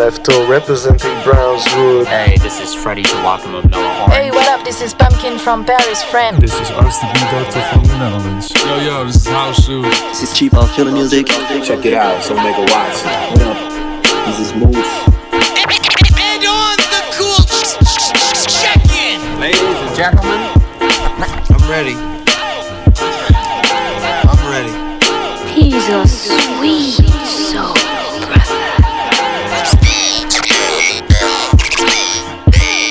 New. This is Lefto representing Brownswood. Hey, this is Freddie Joachim of Noah Horn. Hey, what up? This is Pumpkin from Paris, France. This is Arts the Beatdoctor from the Netherlands. Yo, yo, this is House Shoes. This is Chief of Chillin' Music. Check it out, so make a watch. What up? This is Moose.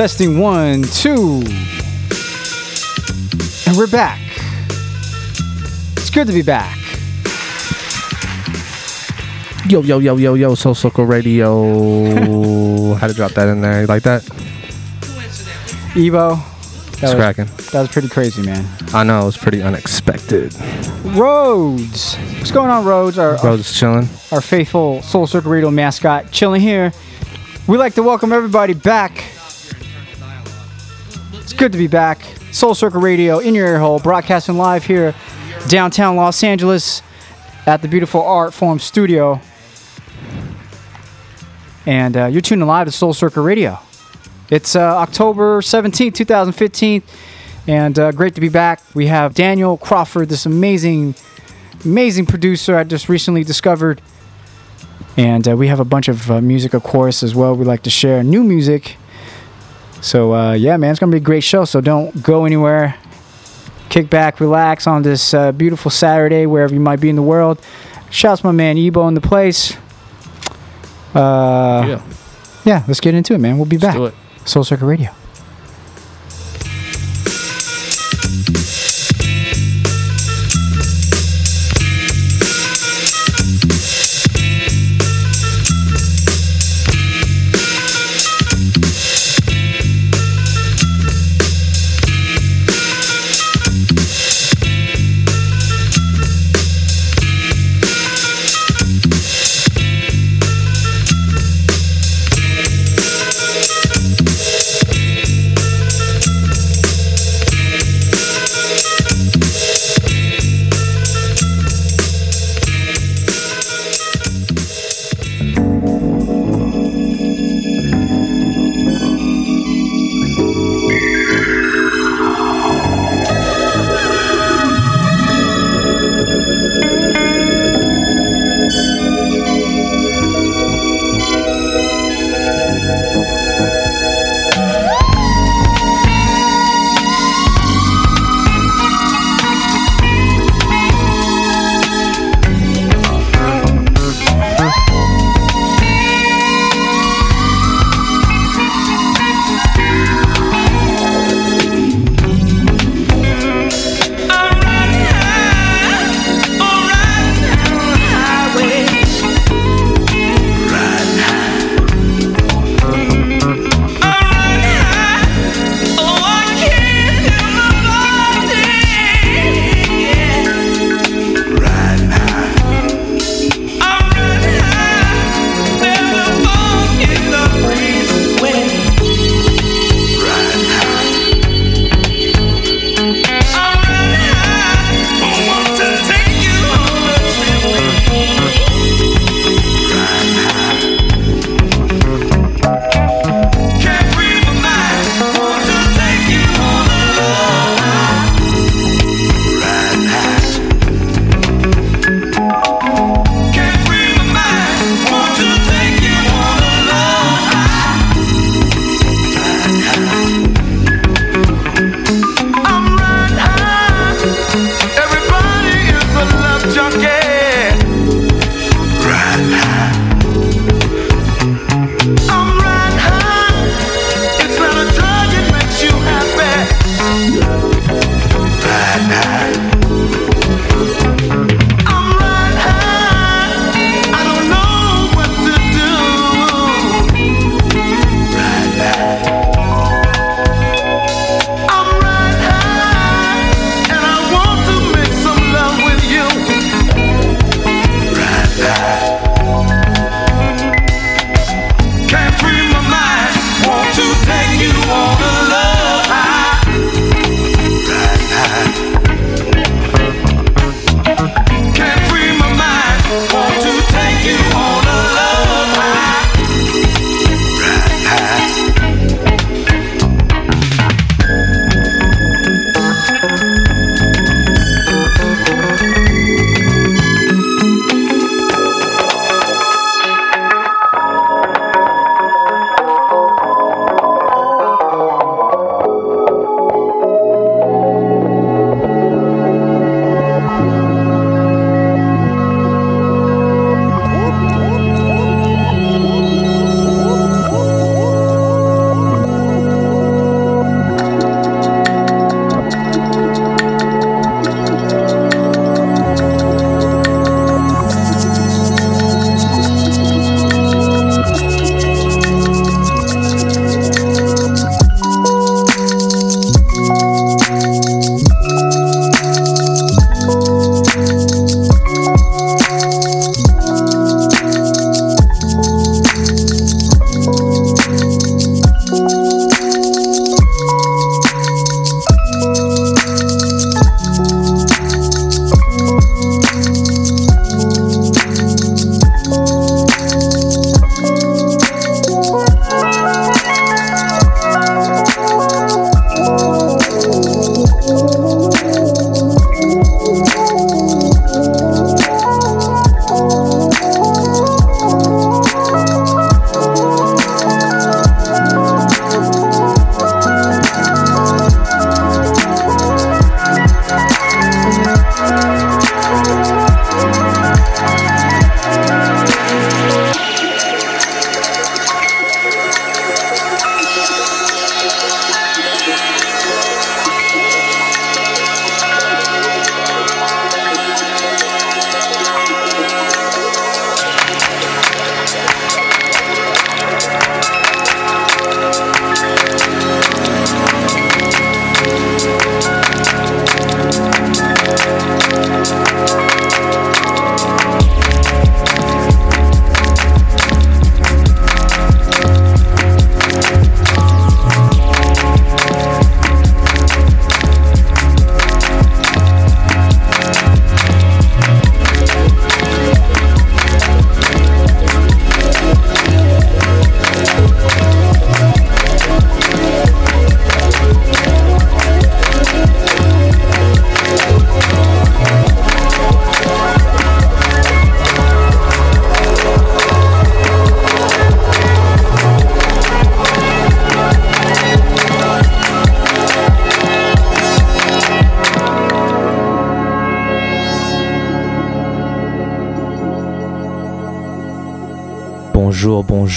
Testing one, two. And we're back. It's good to be back. Yo, yo, yo, yo, yo, Soul Circle Radio. How to drop that in there? You like that? It's That was, cracking. that was pretty crazy, man. I know, it was pretty unexpected. Rhodes. What's going on, Rhodes? Our, Bro, our, just chilling. our faithful Soul Circle Radio mascot, chilling here. We'd like to welcome everybody back. Good to be back. Soul Circle Radio in your ear hole, broadcasting live here, downtown Los Angeles, at the beautiful Art Form Studio. And uh, you're tuning live to Soul Circle Radio. It's uh, October 17th, 2015, and uh, great to be back. We have Daniel Crawford, this amazing, amazing producer I just recently discovered. And uh, we have a bunch of uh, music, of course, as well. We like to share new music. So, uh, yeah, man, it's going to be a great show. So, don't go anywhere. Kick back, relax on this uh, beautiful Saturday, wherever you might be in the world. Shouts my man Ebo in the place. Uh, Yeah. yeah, let's get into it, man. We'll be back. do it. Soul Circle Radio.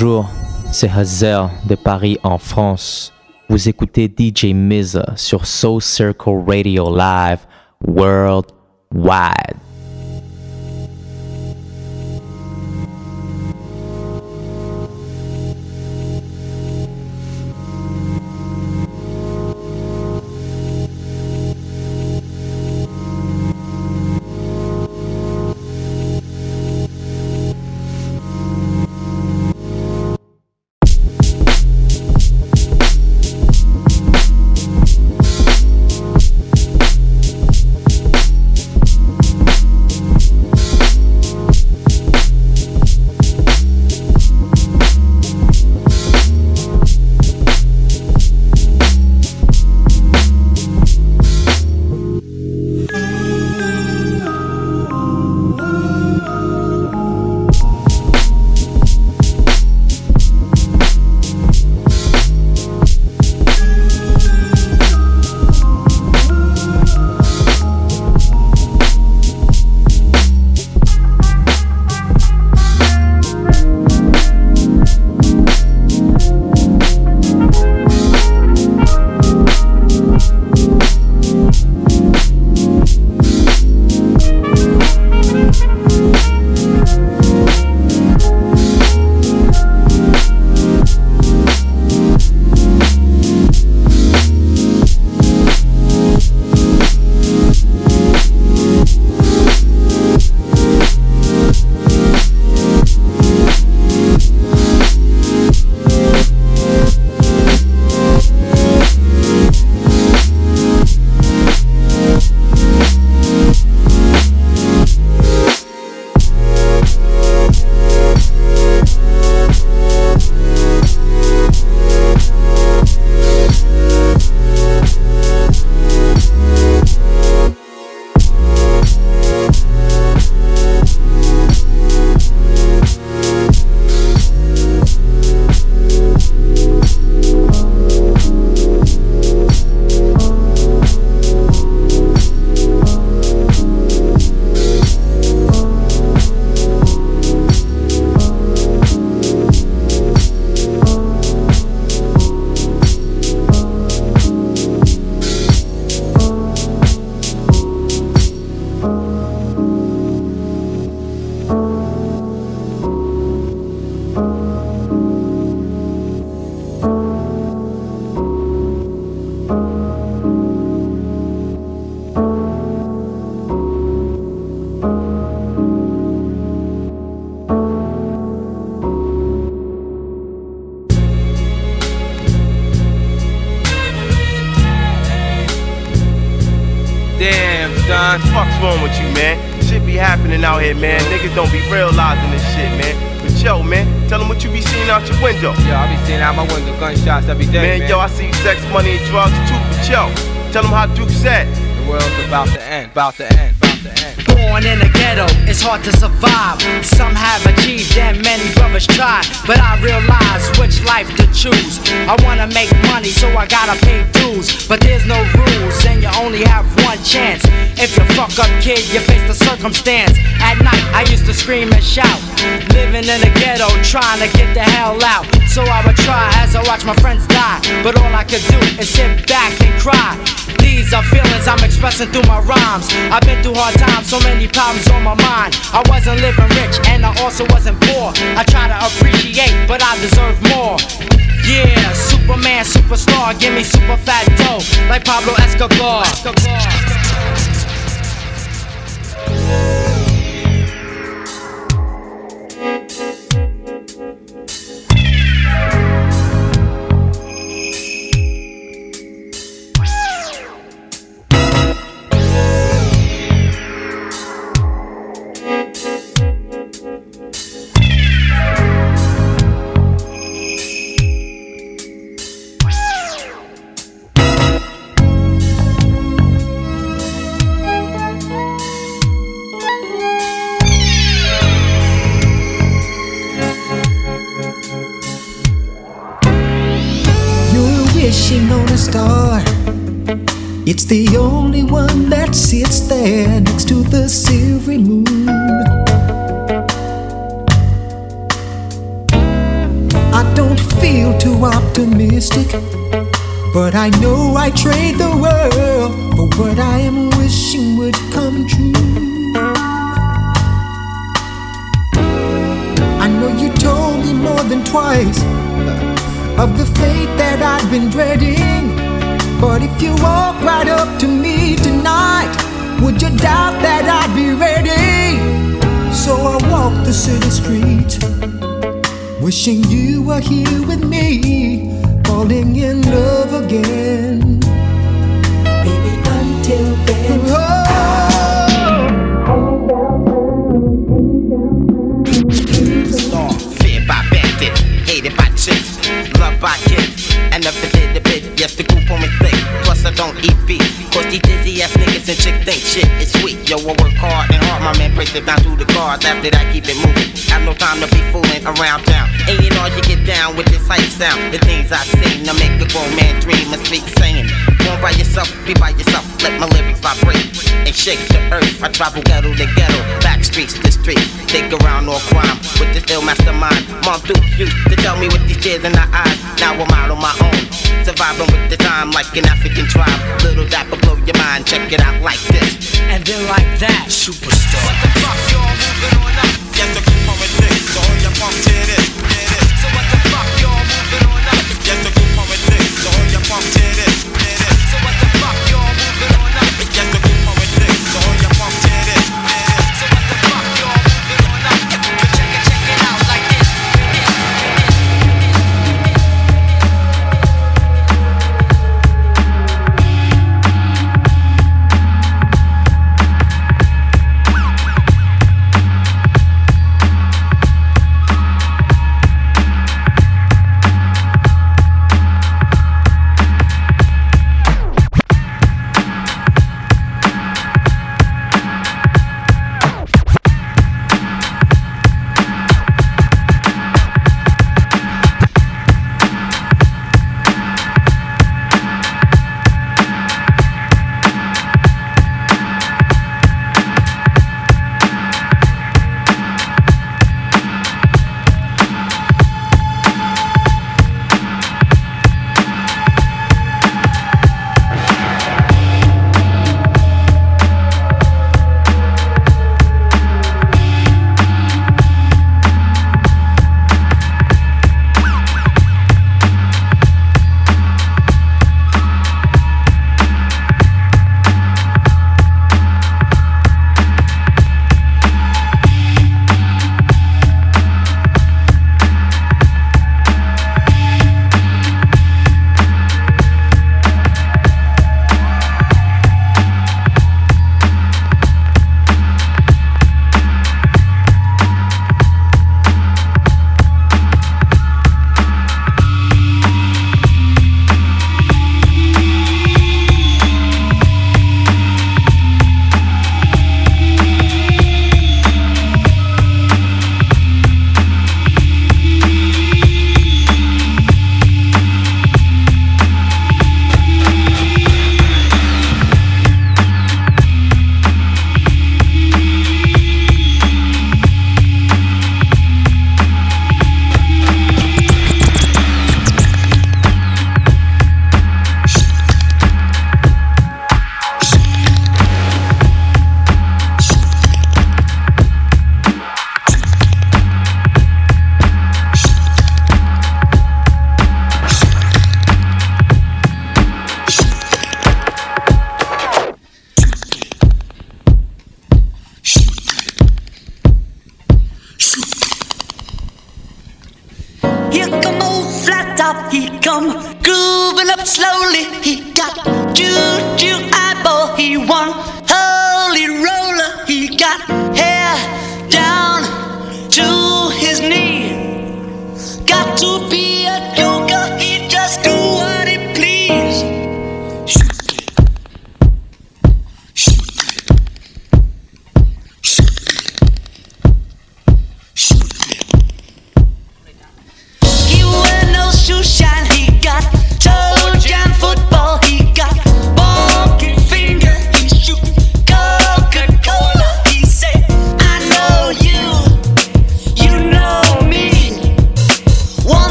Bonjour. C'est Hazel de Paris en France. Vous écoutez DJ Miz sur Soul Circle Radio Live Worldwide. Window every day, man. yo, I see sex, money, and drugs too. But yo, tell them how Duke said. The world's about to end, about to end, about to end. Born in the ghetto, it's hard to survive. Some have achieved and many brothers try. But I realize which life to choose. I wanna make money, so I gotta pay dues. But there's no rules, and you only have one chance. If you fuck up, kid, you face the circumstance. At night, I used to scream and shout. Living in the ghetto, trying to get the hell out. So I would try as I watch my friends die. But all I could do is sit back and cry. These are feelings I'm expressing through my rhymes. I've been through hard times, so many problems on my mind. I wasn't living rich, and I also wasn't poor. I try to appreciate, but I deserve more. Yeah, Superman, superstar, give me super fat dough, like Pablo Escobar. You're But I know I trade the world for what I am wishing would come true. I know you told me more than twice uh, of the fate that I've been dreading. But if you walk right up to me tonight, would you doubt that I'd be ready? So I walk the city street, wishing you were here with me, falling in love again. Baby, until then. Oh. Feared by bandits, hated by loved by kids, and. Yes, the group on me thick. Plus, I don't eat beef. Cause these dizzy ass chicks think shit is sweet. Yo, I work hard and hard. My man breaks it down through the cards. After that, keep it moving. Have no time to be fooling around town. Ain't it all you get down with this hype sound? The things I sing to make a grown man dream and speak singing. Born by yourself, be by yourself. Let my lyrics vibrate and shake the earth. I travel ghetto to ghetto, back streets to street. Think around all crime with this ill mastermind. Mom Duke used to tell me with these tears in her eyes. Now I'm out on my own, surviving with the time like an African tribe. Little dapper blow your mind. Check it out like this, and then like that. Superstar. What the fuck, y'all moving on up? Yes, the group on with this, so all your punks hear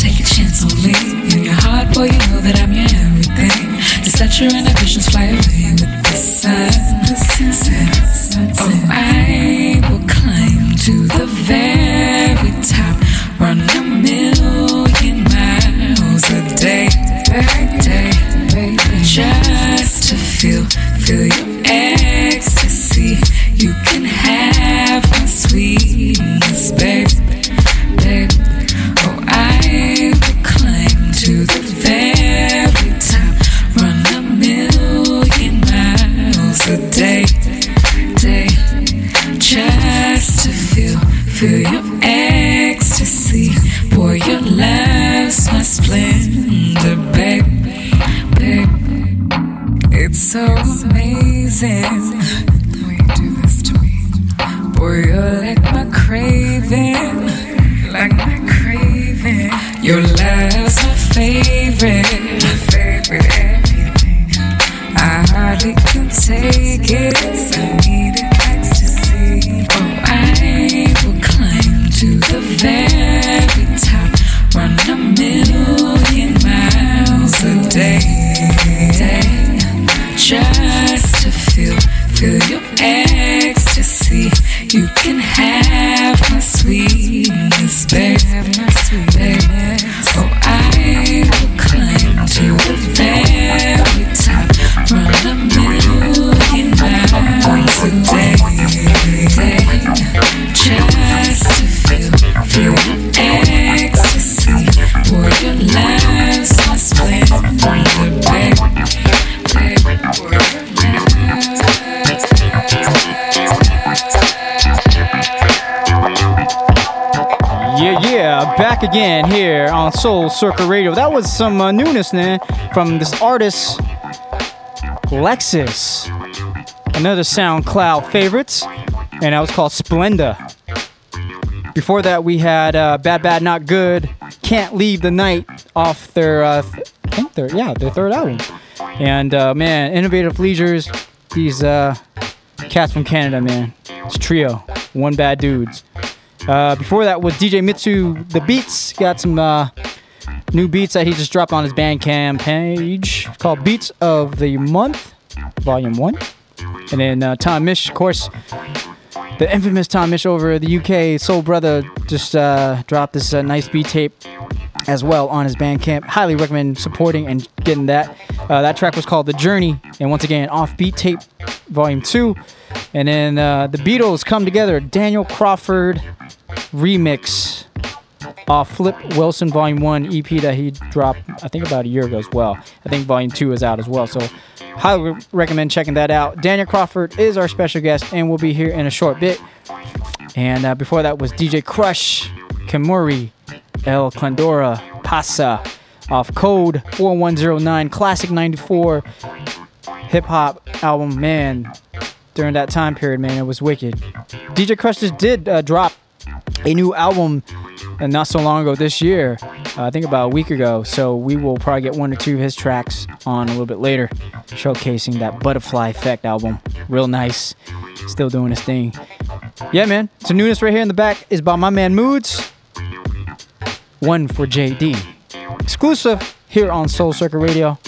take a chance on me. In your heart, boy, you know that I'm your everything. Just let your inhibitions fly away with the sun. Oh, I again here on Soul Circle Radio. That was some uh, newness, man, from this artist, Lexus. Another SoundCloud favorite, and that was called Splenda. Before that, we had uh, Bad Bad Not Good, Can't Leave the Night off their, uh, th- I think their, yeah, their third album. And uh, man, Innovative Leisures, these uh, cats from Canada, man. It's trio, one bad dudes. Uh, before that was DJ Mitsu, the beats. Got some uh, new beats that he just dropped on his Bandcamp page called Beats of the Month, Volume 1. And then uh, Tom Misch, of course, the infamous Tom Misch over the UK, Soul Brother, just uh, dropped this uh, nice beat tape as well on his Bandcamp. Highly recommend supporting and getting that. Uh, that track was called The Journey, and once again, off beat tape, Volume 2. And then uh, the Beatles come together, Daniel Crawford remix off Flip Wilson Volume 1 EP that he dropped, I think, about a year ago as well. I think Volume 2 is out as well. So, highly recommend checking that out. Daniel Crawford is our special guest and will be here in a short bit. And uh, before that was DJ Krush, Kemuri, El Condor, Pasa off Code 4109, Classic 94 hip hop album. Man, during that time period, man, it was wicked. DJ Krush just did uh, drop a new album uh, not so long ago this year, uh, I think about a week ago. So we will probably get one or two of his tracks on a little bit later, showcasing that Butterfly Effect album. Real nice, still doing his thing. Yeah, man. So newness right here in the back is by my man Moods. One for JD. Exclusive here on Soul Circle Radio.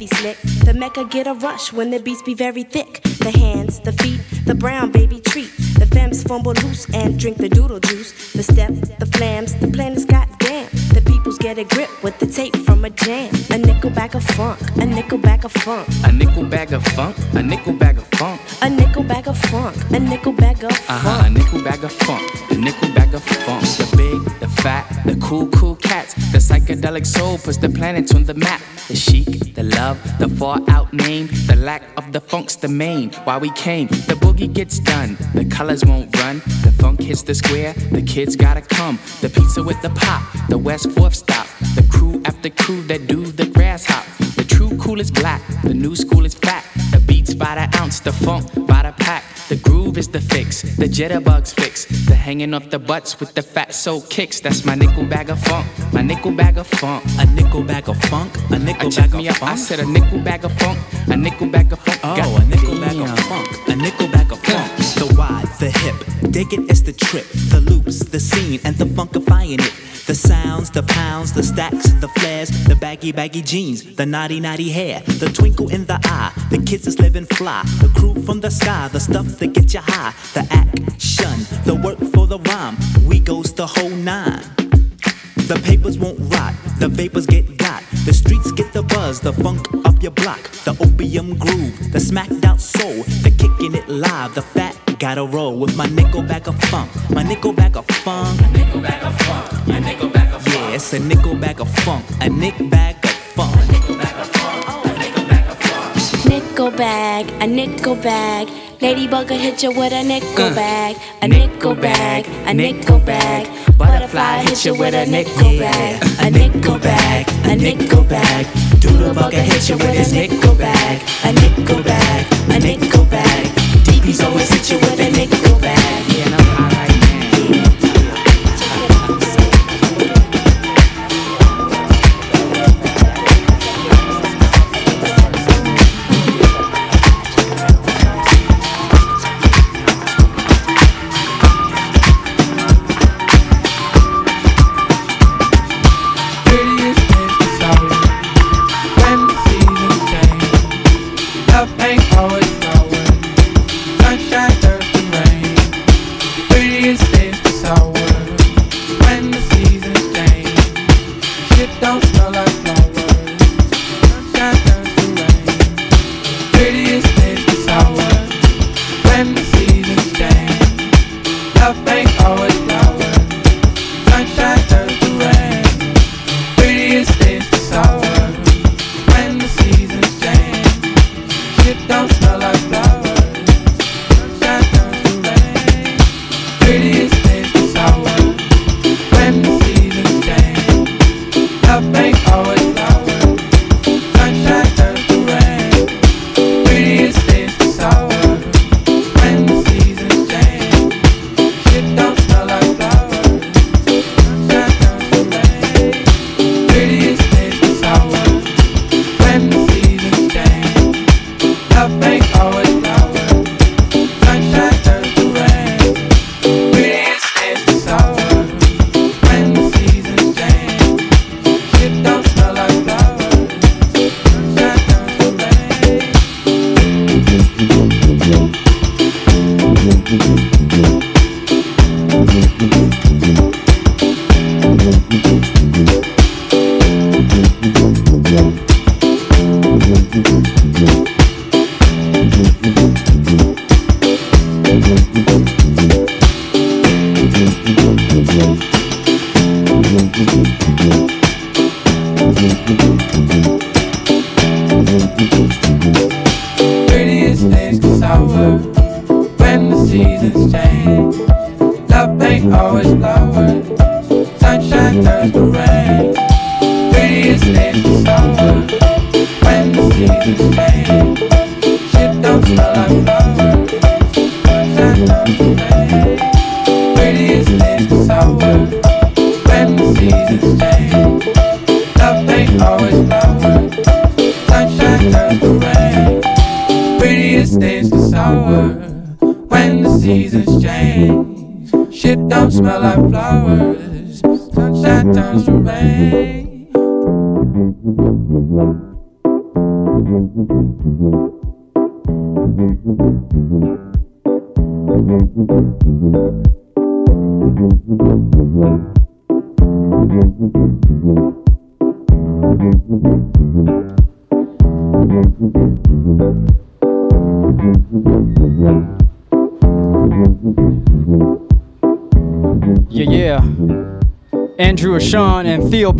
Heavy slick. The mecca get a rush when the beats be very thick. The hands, the feet, the brown baby treat. The femmes fumble loose and drink the doodle juice. The step, the flams, the planets goddamn. The peoples get a grip with the tape from a jam. A nickel bag of funk, a nickel bag of funk. A nickel bag of funk, a nickel bag of funk. A nickel bag of funk, a nickel bag of Uh huh, a nickel bag of funk, a nickel bag cool, cool cats. The psychedelic soul puts the planets on the map. The chic, the love, the far out name. The lack of the funk's the main. Why we came, the boogie gets done. The colors won't run. The funk hits the square. The kids gotta come. The pizza with the pop. The West Fourth stop. The crew after crew that do the grass hop. The true cool is black. The new school is fat. The beats by the ounce. The funk by the pack. The groove is the fix. The jitterbugs fix. The hanging off the butts with the fat soul kicks. That's my nickel bag of funk. My nickel bag of funk. A nickel bag of funk. A nickel I bag me of up. funk. I said a nickel bag of funk. A nickel bag of funk. Oh, God a nickel bag of funk. A nickel bag of funk. The hip. Dig it is the trip. The loops, the scene, and the funkifying it. The sounds, the pounds, the stacks, the flares, the baggy, baggy jeans, the naughty, naughty hair, the twinkle in the eye, the kids is living fly, the crew from the sky, the stuff that get you high, the action, the work for the rhyme. We goes the whole nine. The papers won't rot, the vapors get got. The streets get the buzz, the funk up your block. The opium groove, the smacked out soul. The kicking it live, the fat gotta roll with my nickel bag of funk. My nickel bag of funk. Nickel bag of funk. A nickel bag of funk. Yeah, it's a nickel bag of funk. A nick bag of funk. Nickel bag, a nickel bag. Ladybug will hit you with a nickel Uh, bag, a nickel bag, a nickel bag. Butterfly hit you with a nickel bag, a nickel bag, a nickel bag. Doodlebug will hit you with a nickel bag, a nickel bag, a nickel bag. DP's always hit you with a nickel bag.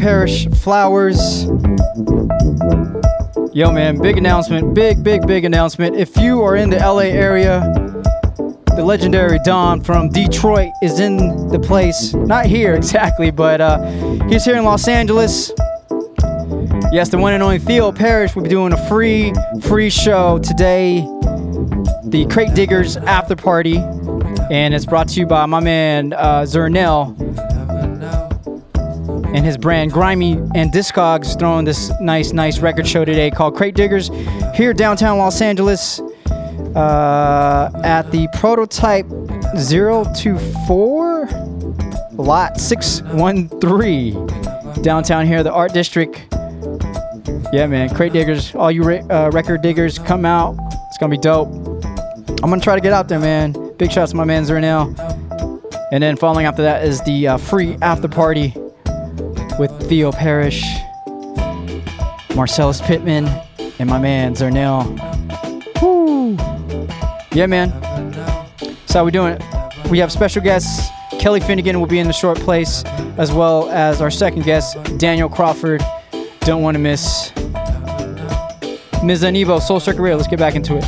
Parrish Flowers. Yo, man, big announcement. Big, big, big announcement. If you are in the LA area, the legendary Don from Detroit is in the place. Not here exactly, but uh, he's here in Los Angeles. Yes, the one and only Theo Parrish will be doing a free, free show today. The Crate Diggers After Party. And it's brought to you by my man uh, Zernel and his brand Grimy and Discogs throwing this nice, nice record show today called Crate Diggers here downtown Los Angeles uh, at the Prototype 024 Lot 613 downtown here, the Art District. Yeah, man, Crate Diggers, all you re- uh, record diggers, come out. It's gonna be dope. I'm gonna try to get out there, man. Big shouts to my man Zernel. And then following after that is the uh, free after party Theo Parrish, Marcellus Pittman, and my man Zernel. Woo! Yeah, man. So how we doing? We have special guests. Kelly Finnegan will be in the short place, as well as our second guest, Daniel Crawford. Don't want to miss. Ms. Anivo, Soul Circle Radio. Let's get back into it.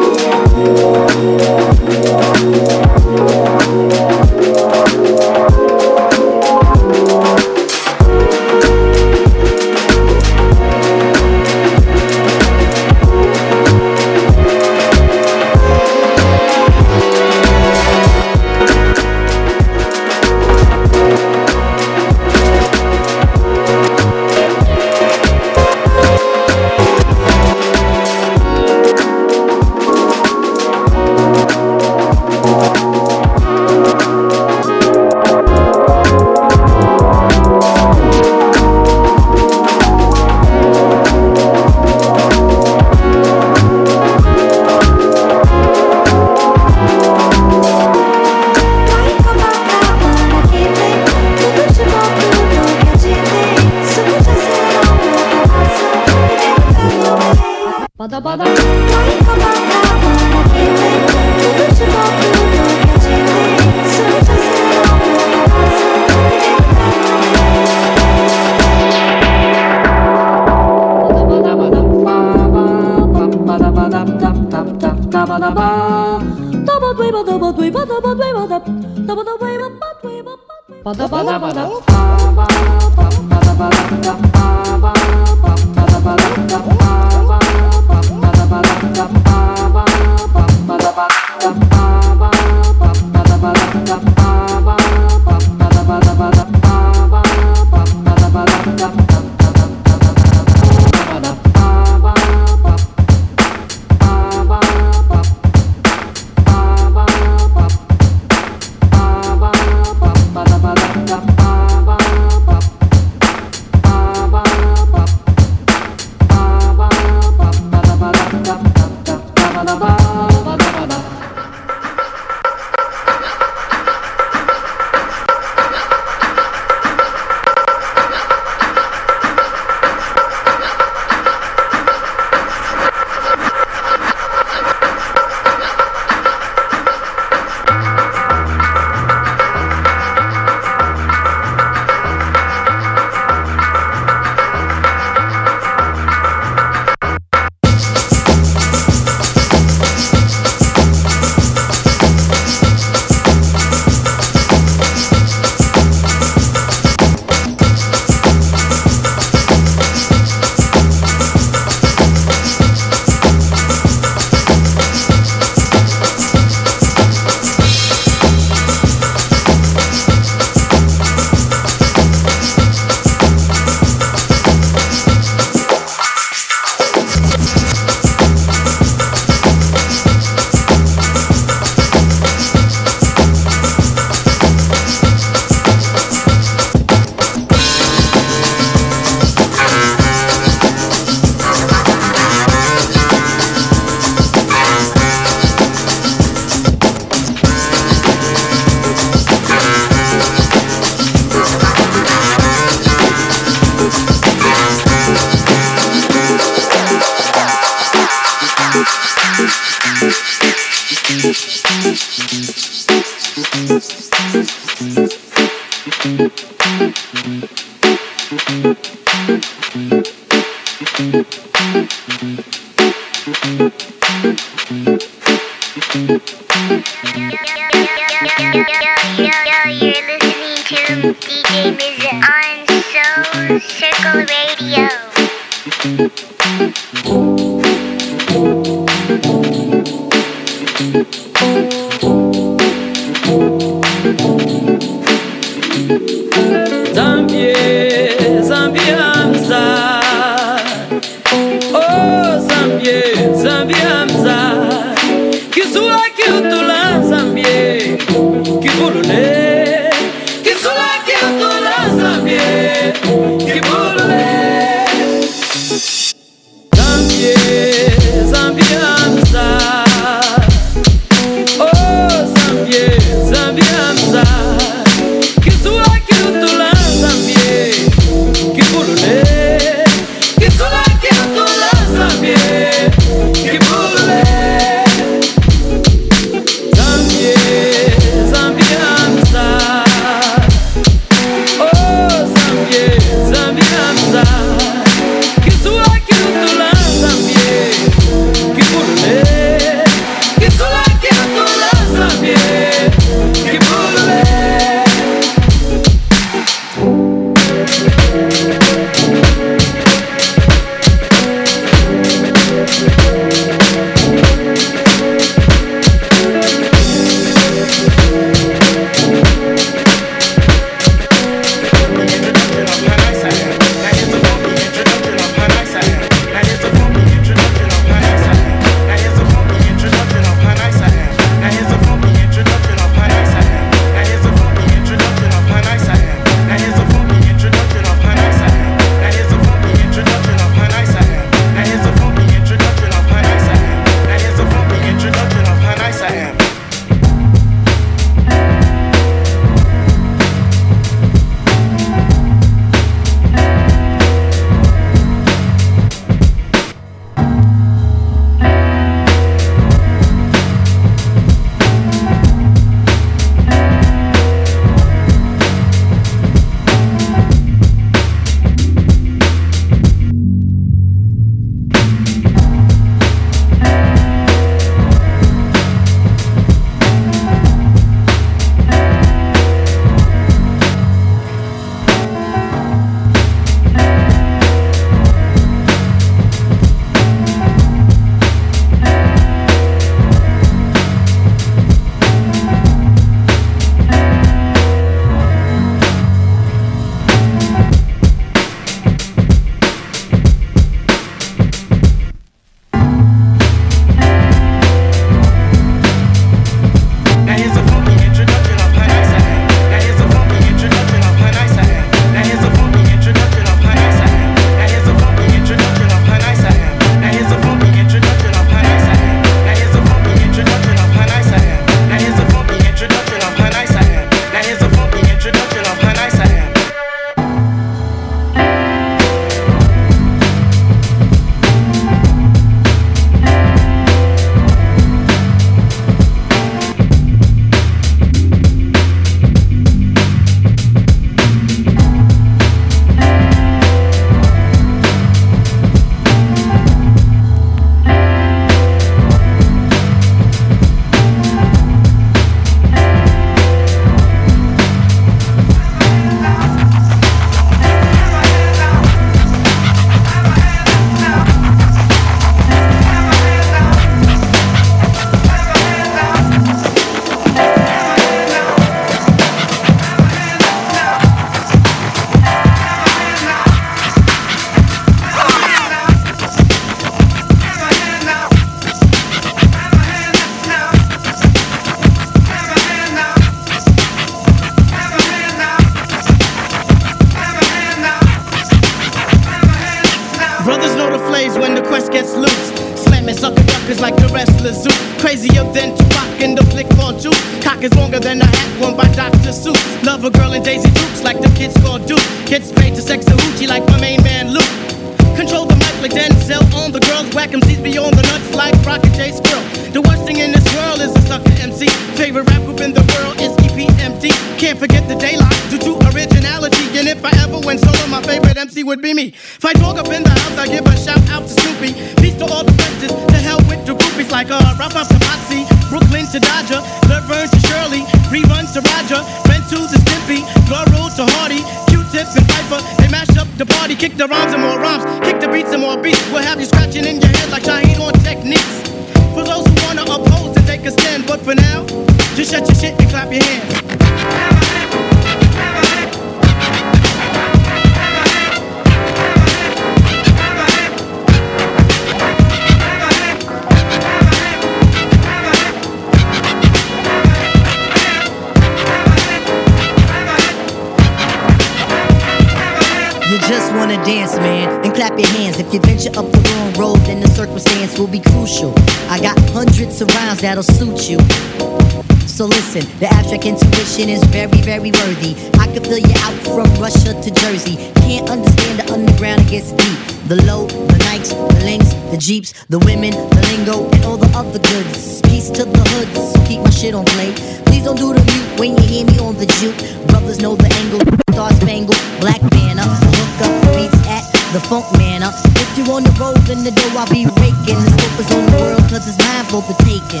When you hear me on the juke, brothers know the angle. Star Spangled, Black Banner. Look up the beats at the funk manner. If you on the road, then the dough, I'll be raking. The scope is on the world, cause it's mine for the taking.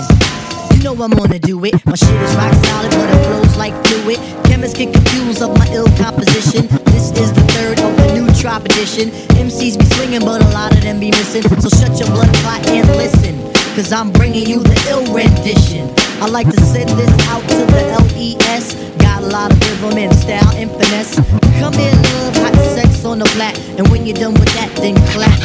You know I'm gonna do it. My shit is rock solid, but it flows like fluid. Chemists get confused of my ill composition. This is the third of the new tribe edition. MCs be swinging, but a lot of them be missing. So shut your blood clot and listen. Cause I'm bringing you the ill rendition. I like to send this out to the LES. Got a lot of rhythm and style and finesse. Come in, love, hot sex on the flat. And when you're done with that, then clap.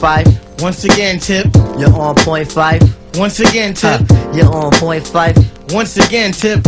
Five. Once again, tip. You're on point five. Once again, tip. You're on point five. Once again, tip.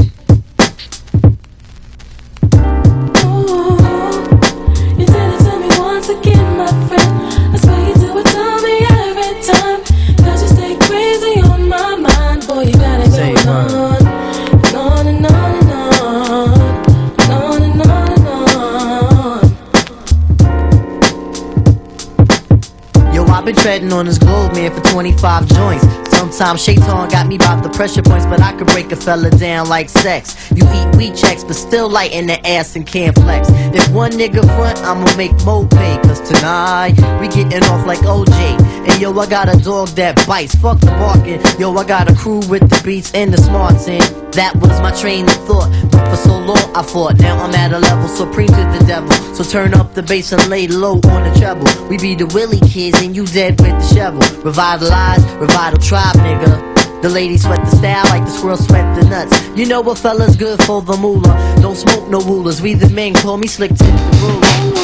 Treading on this globe, man, for 25 joints. Sometimes Shaitan got me by the pressure points, but I could break a fella down like sex. You eat weed checks, but still light in the ass and can't flex. If one nigga front, I'ma make Mo pay. Cause tonight, we getting off like OJ. And yo, I got a dog that bites. Fuck the barking. Yo, I got a crew with the beats and the smarts in. That was my train of thought. For so long, I fought. Now I'm at a level supreme to the devil. So turn up the bass and lay low on the treble. We be the Willie kids and you dead with the shovel. Revitalize, revital tribe, nigga. The ladies sweat the style like the squirrel sweat the nuts. You know what fella's good for the moolah. Don't smoke no rulers. We the men call me slick tip the ruler.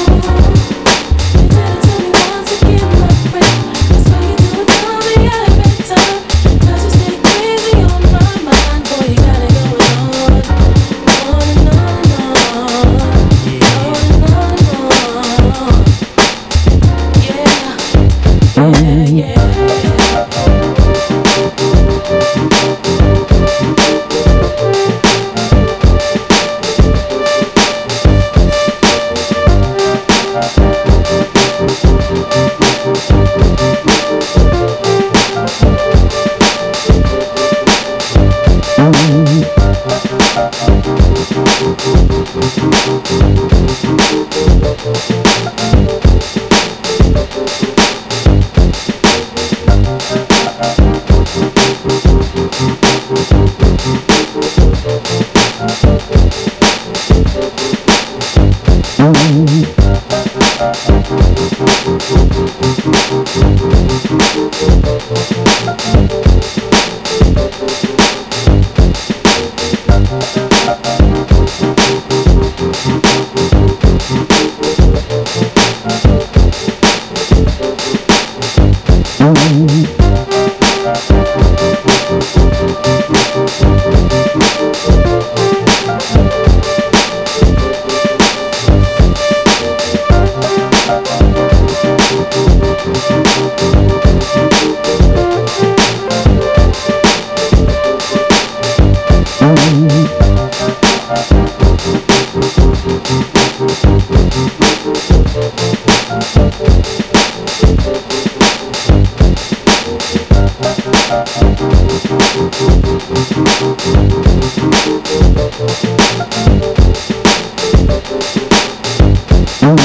Yes,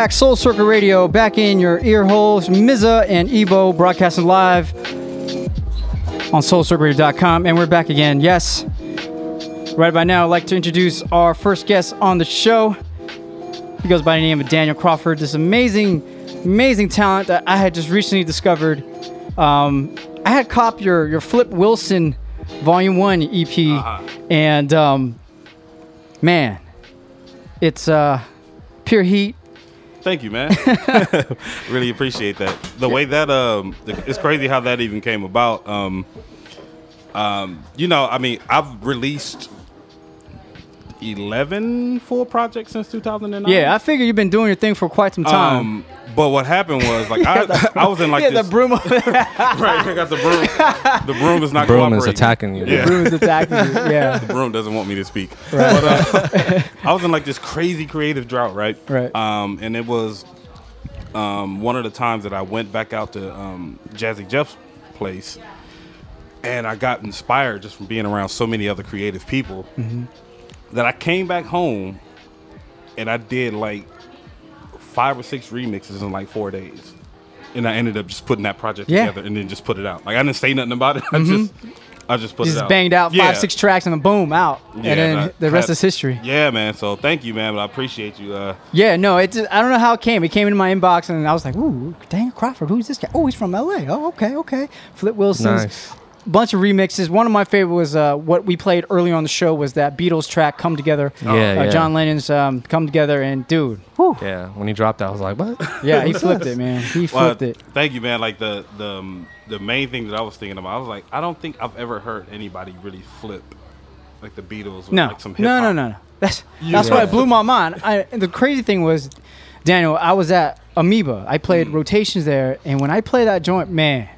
back, Soul Circle Radio, back in your ear holes. Mza and Ebo broadcasting live on soulcircleradio.com. And we're back again. Yes. Right by now, I'd like to introduce our first guest on the show. He goes by the name of Daniel Crawford. This amazing, amazing talent that I had just recently discovered. Um, I had cop your your Flip Wilson Volume One EP, and um, man, it's uh, pure heat. Thank you, man. really appreciate that. The way that um, it's crazy how that even came about. Um, um, you know, I mean, I've released eleven full projects since 2009. Yeah, I figure you've been doing your thing for quite some time. Um, but what happened was like Yeah, I, the- I was in like yeah, this the broom. right. I got the broom. The broom is not Broom is attacking you. Yeah. The broom is attacking you, yeah. the broom doesn't want me to speak. Right. But, uh, I was in like this crazy creative drought, right? Right. Um, and it was um, one of the times that I went back out to um, Jazzy Jeff's place, and I got inspired just from being around so many other creative people Mhm. That I came back home and I did like five or six remixes in like four days. And I ended up just putting that project Yeah. together and then just put it out. Like I didn't say nothing about it. I Mhm. just I just put just it out. banged out five, Yeah. six tracks, and then boom, out. Yeah, and then I the rest had- is history. Yeah, man. So thank you, man. But I appreciate you. Uh, Yeah, no, it. Just, I don't know how it came. It came into my inbox, and I was like, "Ooh, Daniel Crawford, who's this guy? Oh, he's from L.A. Oh, okay, okay." Flip Wilson's Nice. Bunch of remixes. One of my favorite was uh, what we played earlier on the show was that Beatles track "Come Together." Yeah, uh, yeah. John Lennon's um, "Come Together," and dude, Yeah, when he dropped that, I was like, what? yeah, he flipped this? it, man. He well, flipped it. Thank you, man. Like the the um, the main thing that I was thinking about, I was like, I don't think I've ever heard anybody really flip like the Beatles with No, like some hip no, hop. no, no, no. That's You that's why know. it blew my mind. I, the crazy thing was, Daniel, I was at Amoeba. I played Mm. rotations there, and when I play that joint, man,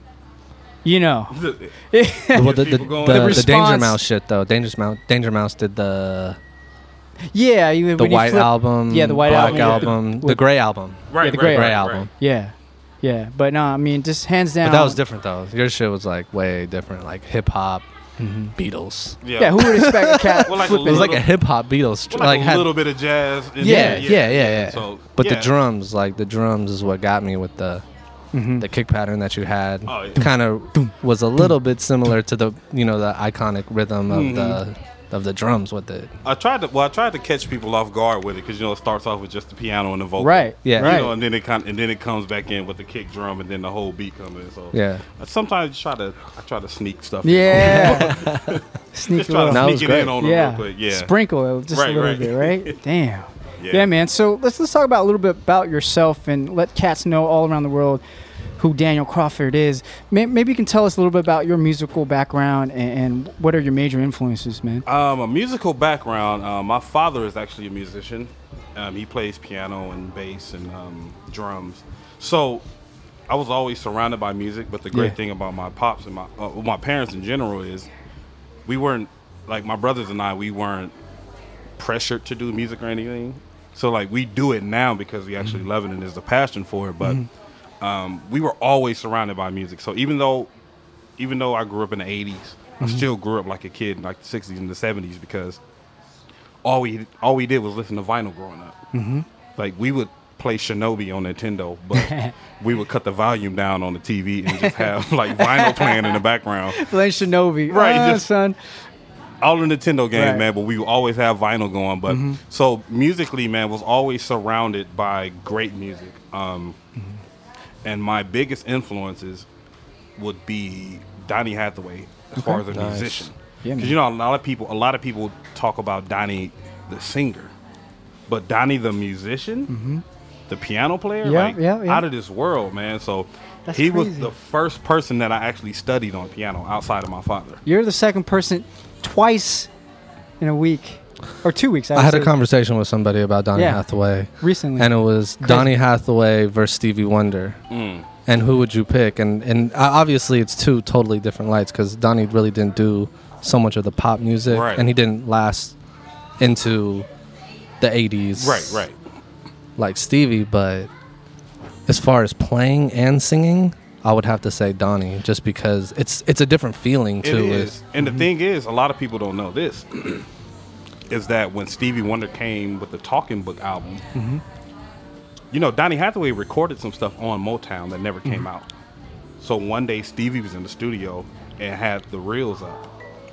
you know, well, the, the, the, The the Danger Mouse shit though. Danger Mouse, Danger Mouse did the yeah, you, the when you White flip- album, yeah, the White Black album, album, the with- Gray album, yeah, the Gray, Gray album. album. Yeah, yeah, but no, I mean, just hands down. But that was different though. Your shit was like way different, like hip hop, Mm-hmm. Beatles. Yeah. Yeah, who would expect a cat Well, like a flipping? It was like a hip hop Beatles. Well, like, like a had- little bit of jazz. in yeah, there, yeah, yeah, yeah. So, but yeah. the drums, like the drums, is what got me with the Mhm. the kick pattern that you had. Oh, yeah. Kind of was a little bit similar to the you know the iconic rhythm of Mhm. the of the drums with it. I tried to well, I tried to catch people off guard with it because you know it starts off with just the piano and the vocal, Right, Yeah. You right. know, and then it kind and then it comes back in with the kick drum and then the whole beat comes in. So Yeah. I sometimes try to I try to sneak stuff. Yeah. in. Sneak just try to little. That was sneak it in on them yeah, real quick. Yeah, sprinkle it just Right, a little right. bit, right? Damn. Yeah. Yeah. man. So let's let's talk about a little bit about yourself and let cats know all around the world who Daniel Crawford is. May- Maybe you can tell us a little bit about your musical background and, and what are your major influences, man. Um, a musical background. Um, my father is actually a musician. Um, he plays piano and bass and um, drums. So I was always surrounded by music. But the great Yeah. thing about my pops and my uh, my parents in general is we weren't like my brothers and I. We weren't pressured to do music or anything. So like we do it now because we actually love it and there's a passion for it. But um, we were always surrounded by music. So even though even though I grew up in the 80s, I Mhm. still grew up like a kid in like the 60s and the 70s because all we all we did was listen to vinyl growing up. Mm-hmm. Like we would play Shinobi on Nintendo, but we would cut the volume down on the TV and just have like vinyl playing in the background. Playing Shinobi, Right, Ah, just- son. All the Nintendo games, Right. man, but we would always have vinyl going. But Mhm. so musically, man, was always surrounded by great music. Um, And my biggest influences would be Donny Hathaway as far as Okay. a Nice. musician. Because man. you know a lot of people, a lot of people talk about Donny the singer, but Donny the musician, Mm-hmm. the piano player, Yeah, like yeah, yeah. out of this world, man. So That's he was the first person that I actually studied on piano outside of my father. You're the second person twice in a week or two weeks. I, I, had a conversation with somebody about Donny Yeah. Hathaway Recently. and it was Crazy. Donny Hathaway versus Stevie Wonder. Mm. And who would you pick? And and obviously it's two totally different lights because Donny really didn't do so much of the pop music, Right. and he didn't last into the '80s, Right, right. like Stevie. But as far as playing and singing, I would have to say Donny, just because it's it's a different feeling It to it. is. And the thing is, a lot of people don't know this. is that when Stevie Wonder came with the Talking Book album, Mhm. you know, Donny Hathaway recorded some stuff on Motown that never came Mhm. out. So one day Stevie was in the studio and had the reels up.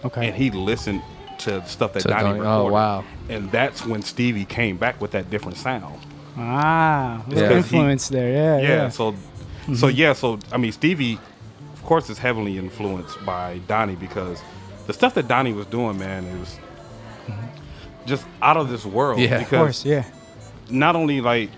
Okay. And he listened to stuff that To Donny Donny- recorded. oh, wow. And that's when Stevie came back with that different sound. Ah, little Because he- influence there. Yeah, yeah. yeah. So, so Mhm. yeah. So I mean, Stevie, of course, is heavily influenced by Donnie because the stuff that Donnie was doing, man, it was just out of this world. Yeah. Of because course, yeah. Not only like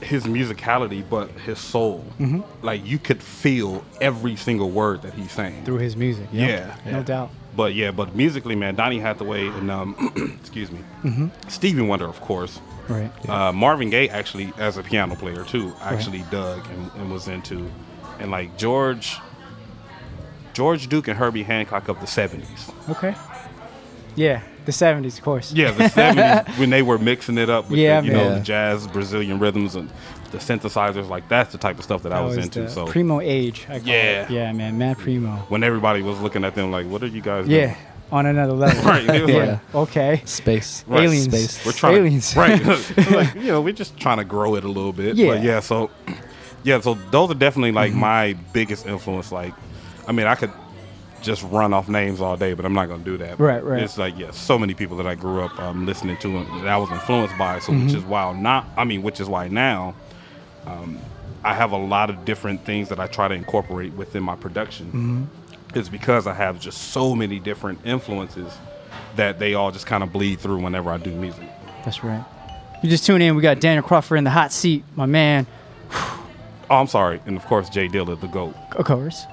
his musicality, but his soul. Mhm. Like you could feel every single word that he's saying Through his music. Yeah. Yeah, No doubt. But yeah, but musically, man, Donny Hathaway and um, excuse me, Mhm. Stevie Wonder, of course. Right. Uh, Marvin Gaye actually, as a piano player too, Right. actually dug and, and was into, and like George, George Duke and Herbie Hancock of the '70s. Okay. Yeah. The 70s, of course. Yeah, the '70s when they were mixing it up with Yeah, the, you know the jazz Brazilian rhythms and the synthesizers. Like that's the type of stuff that I was, was into. the So primo age. I call Yeah. It. Yeah, man. Mad primo. when everybody was looking at them like, "What are you guys?" Doing? Yeah. On another level. Right, yeah. like- okay. Space. Right, Aliens. space. We're trying Aliens. to, right. like, you know, we're just trying to grow it a little bit. Yeah. But yeah, so yeah, so those are definitely like Mm-hmm. my biggest influence. Like, I mean, I could just run off names all day, but I'm not gonna do that. Right, right. It's like yeah, so many people that I grew up um, listening to and that I was influenced by. So which Mhm. is why not. I mean, which is why now. Um, I have a lot of different things that I try to incorporate within my production. Mhm. It's because I have just so many different influences that they all just kind of bleed through whenever I do music. That's right. You just tune in. We got Daniel Crawford in the hot seat, my man. Oh, I'm sorry, and of course Jay Dilla, the goat. Of course.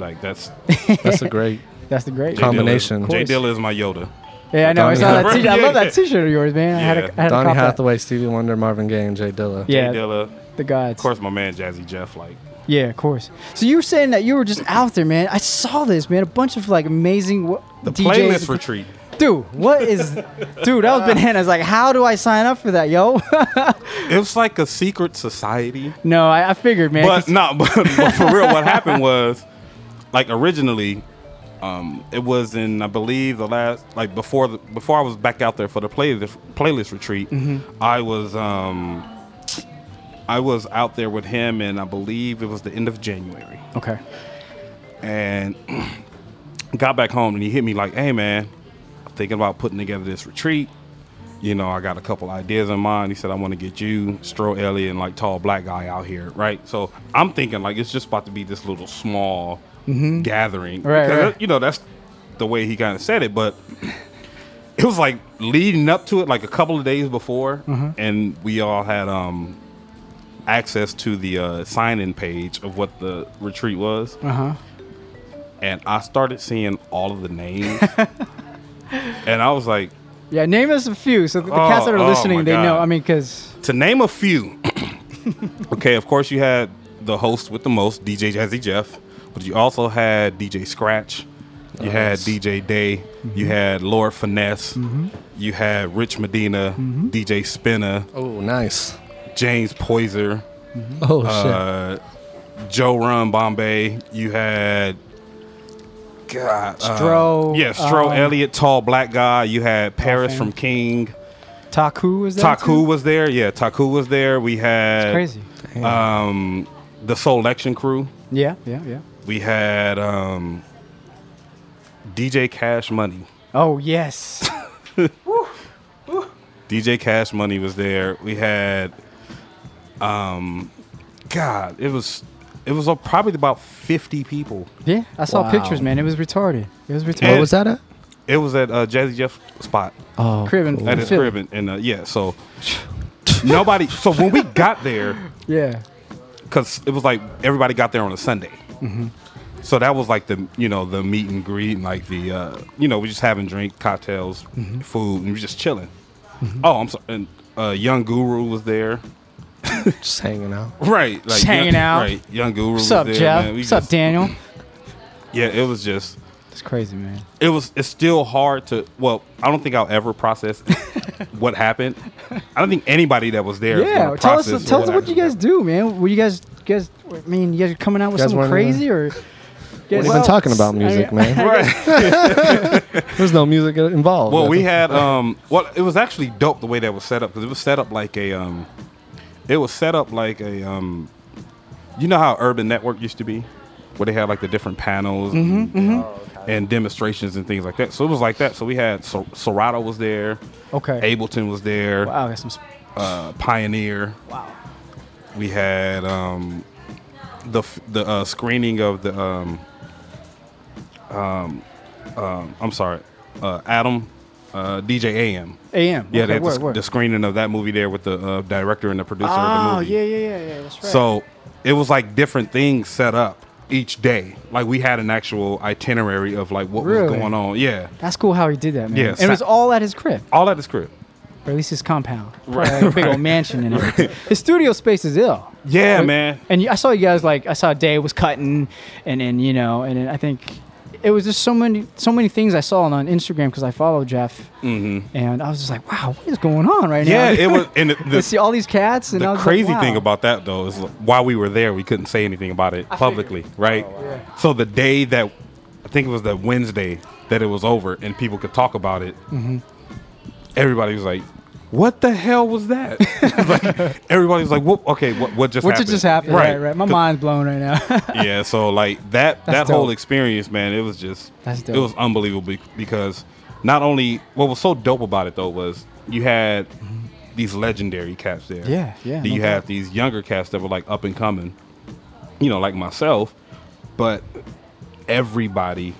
Like that's That's a great That's the great combination. Dilla, Jay Dilla is my Yoda. Yeah, I know. I saw that. Hathaway. T- I love that T-shirt of yours, man. I had a, I had a Donny cop that. Hathaway, Stevie Wonder, Marvin Gaye, and Jay Dilla. Yeah. Jay Dilla, The gods. of course, my man Jazzy Jeff. Like Yeah, of course. So you were saying that you were just out there, man. I saw this, man. A bunch of like amazing w- the DJs. playlist retreat. Dude, what is? dude, that was bananas. Like, how do I sign up for that, yo? It was like a secret society. no, I, I figured, man. But 'cause- no, but, but for real, what happened was, like originally, um, it was in I believe the last like before the, before I was back out there for the playlist playlist retreat. Mhm. I was um, I was out there with him, and I believe it was the end of January. Okay. And got back home, and he hit me like, "Hey, man, I'm thinking about putting together this retreat." You know, I got a couple ideas in mind. He said, I want to get you, Stro Elliott, and like tall black guy out here, right? So I'm thinking like it's just about to be this little small Mhm. gathering. Right, Because, right. You know, that's the way he kind of said it, but it was like leading up to it, like a couple of days before, Mhm. and we all had um access to the uh, sign-in page of what the retreat was, Uh huh. and I started seeing all of the names, and I was like, Yeah, name us a few so the Oh, cats that are oh listening my they know. I mean, because to name a few. okay, of course you had the host with the most, DJ Jazzy Jeff, but you also had DJ Scratch, you had DJ Day, Mm-hmm. you had Lord Finesse, Mhm. you had Rich Medina, Mm-hmm. DJ Spinna, Oh, nice. James Poyser, Oh shit. uh, Joe Run Bombay, you had. God, uh, Stro, yeah, Stro um, Elliott, tall black guy. You had Paris from King. Taku was there. Taku too? was there. Yeah, Taku was there. We had It's crazy. Um, the Selection Crew. Yeah, yeah, yeah. We had um, DJ Cash Money. Oh yes. DJ Cash Money was there. We had, um, God, it was it was uh, probably about fifty people. Yeah, I saw Wow. pictures, man. It was retarded. It was retarded. Where was that at? It was at uh, Jazzy Jeff spot. Oh, Crib cool. at his Philly. crib, and, and uh, yeah, so nobody. So when we got there, Yeah. because it was like everybody got there on a Sunday. Mhm. So that was like the you know the meet and greet and like the uh, you know we just having drink cocktails, Mhm. food, and we just chilling. Mhm. Oh, I'm sorry. And uh, Young Guru was there. Just hanging out. Right, like Just hanging young, out. Right, Young Guru. What's was up, there, Jeff? man. We What's up, Daniel? Yeah, it was just. It's crazy, man. It was. It's still hard to. Well, I don't think I'll ever process what happened. I don't think anybody that was there. Yeah, gonna tell us, process tell us what actually you guys do, man. Were you guys, you guys? I mean, you guys are coming out with You guys something weren't crazy, or? We've not even talking about music, man. Right. There's no music involved. Well, we had um. Well, it was actually dope the way that was set up because it was set up like a um. It was set up like a um. You know how Urban Network used to be, where they had like the different panels and, mhm. and demonstrations and things like that. So it was like that. So we had Sor- Serato was there. Okay. Ableton was there. Wow, got some. sp- Uh, Pioneer. Wow. We had um, the the uh, screening of the um, um, um, I'm sorry, uh, Adam, uh, DJ AM. AM, Yeah, okay, they had the, word, word. the screening of that movie there with the uh, director and the producer of the Oh movie. yeah, yeah, yeah, yeah. That's right. So it was like different things set up each day. Like we had an actual itinerary of like what Really? was going on. Yeah. that's cool how he did that, man. Yeah, and it was all at his crib, All at his crib. Or at least his compound, Right, Probably a big right. old mansion and everything. His studio space is ill. Yeah, Right? man. And I saw you guys like I saw Dave was cutting, and and you know, and then I think it was just so many so many things I saw on, on Instagram because I follow Jeff, Mm-hmm. and I was just like, wow, what is going on right Yeah, now? Yeah, it was. And the, the, see all these cats, and I the was crazy like, thing about that though is while we were there, we couldn't say anything about it publicly, right? So the day that I think it was the Wednesday that it was over and people could talk about it, Mhm. Everybody was like, "What the hell was that?" like, everybody was like, "What? Okay, what? What just happened? What happened?" just happened? Right, right. My 'Cause- mind's blown right now. yeah, so like that That's that whole experience, man, it was just it was unbelievable because not only what was so dope about it though was you had these legendary cats there. Yeah, yeah, Then you had these younger cats that were like up and coming, you know, like myself, but everybody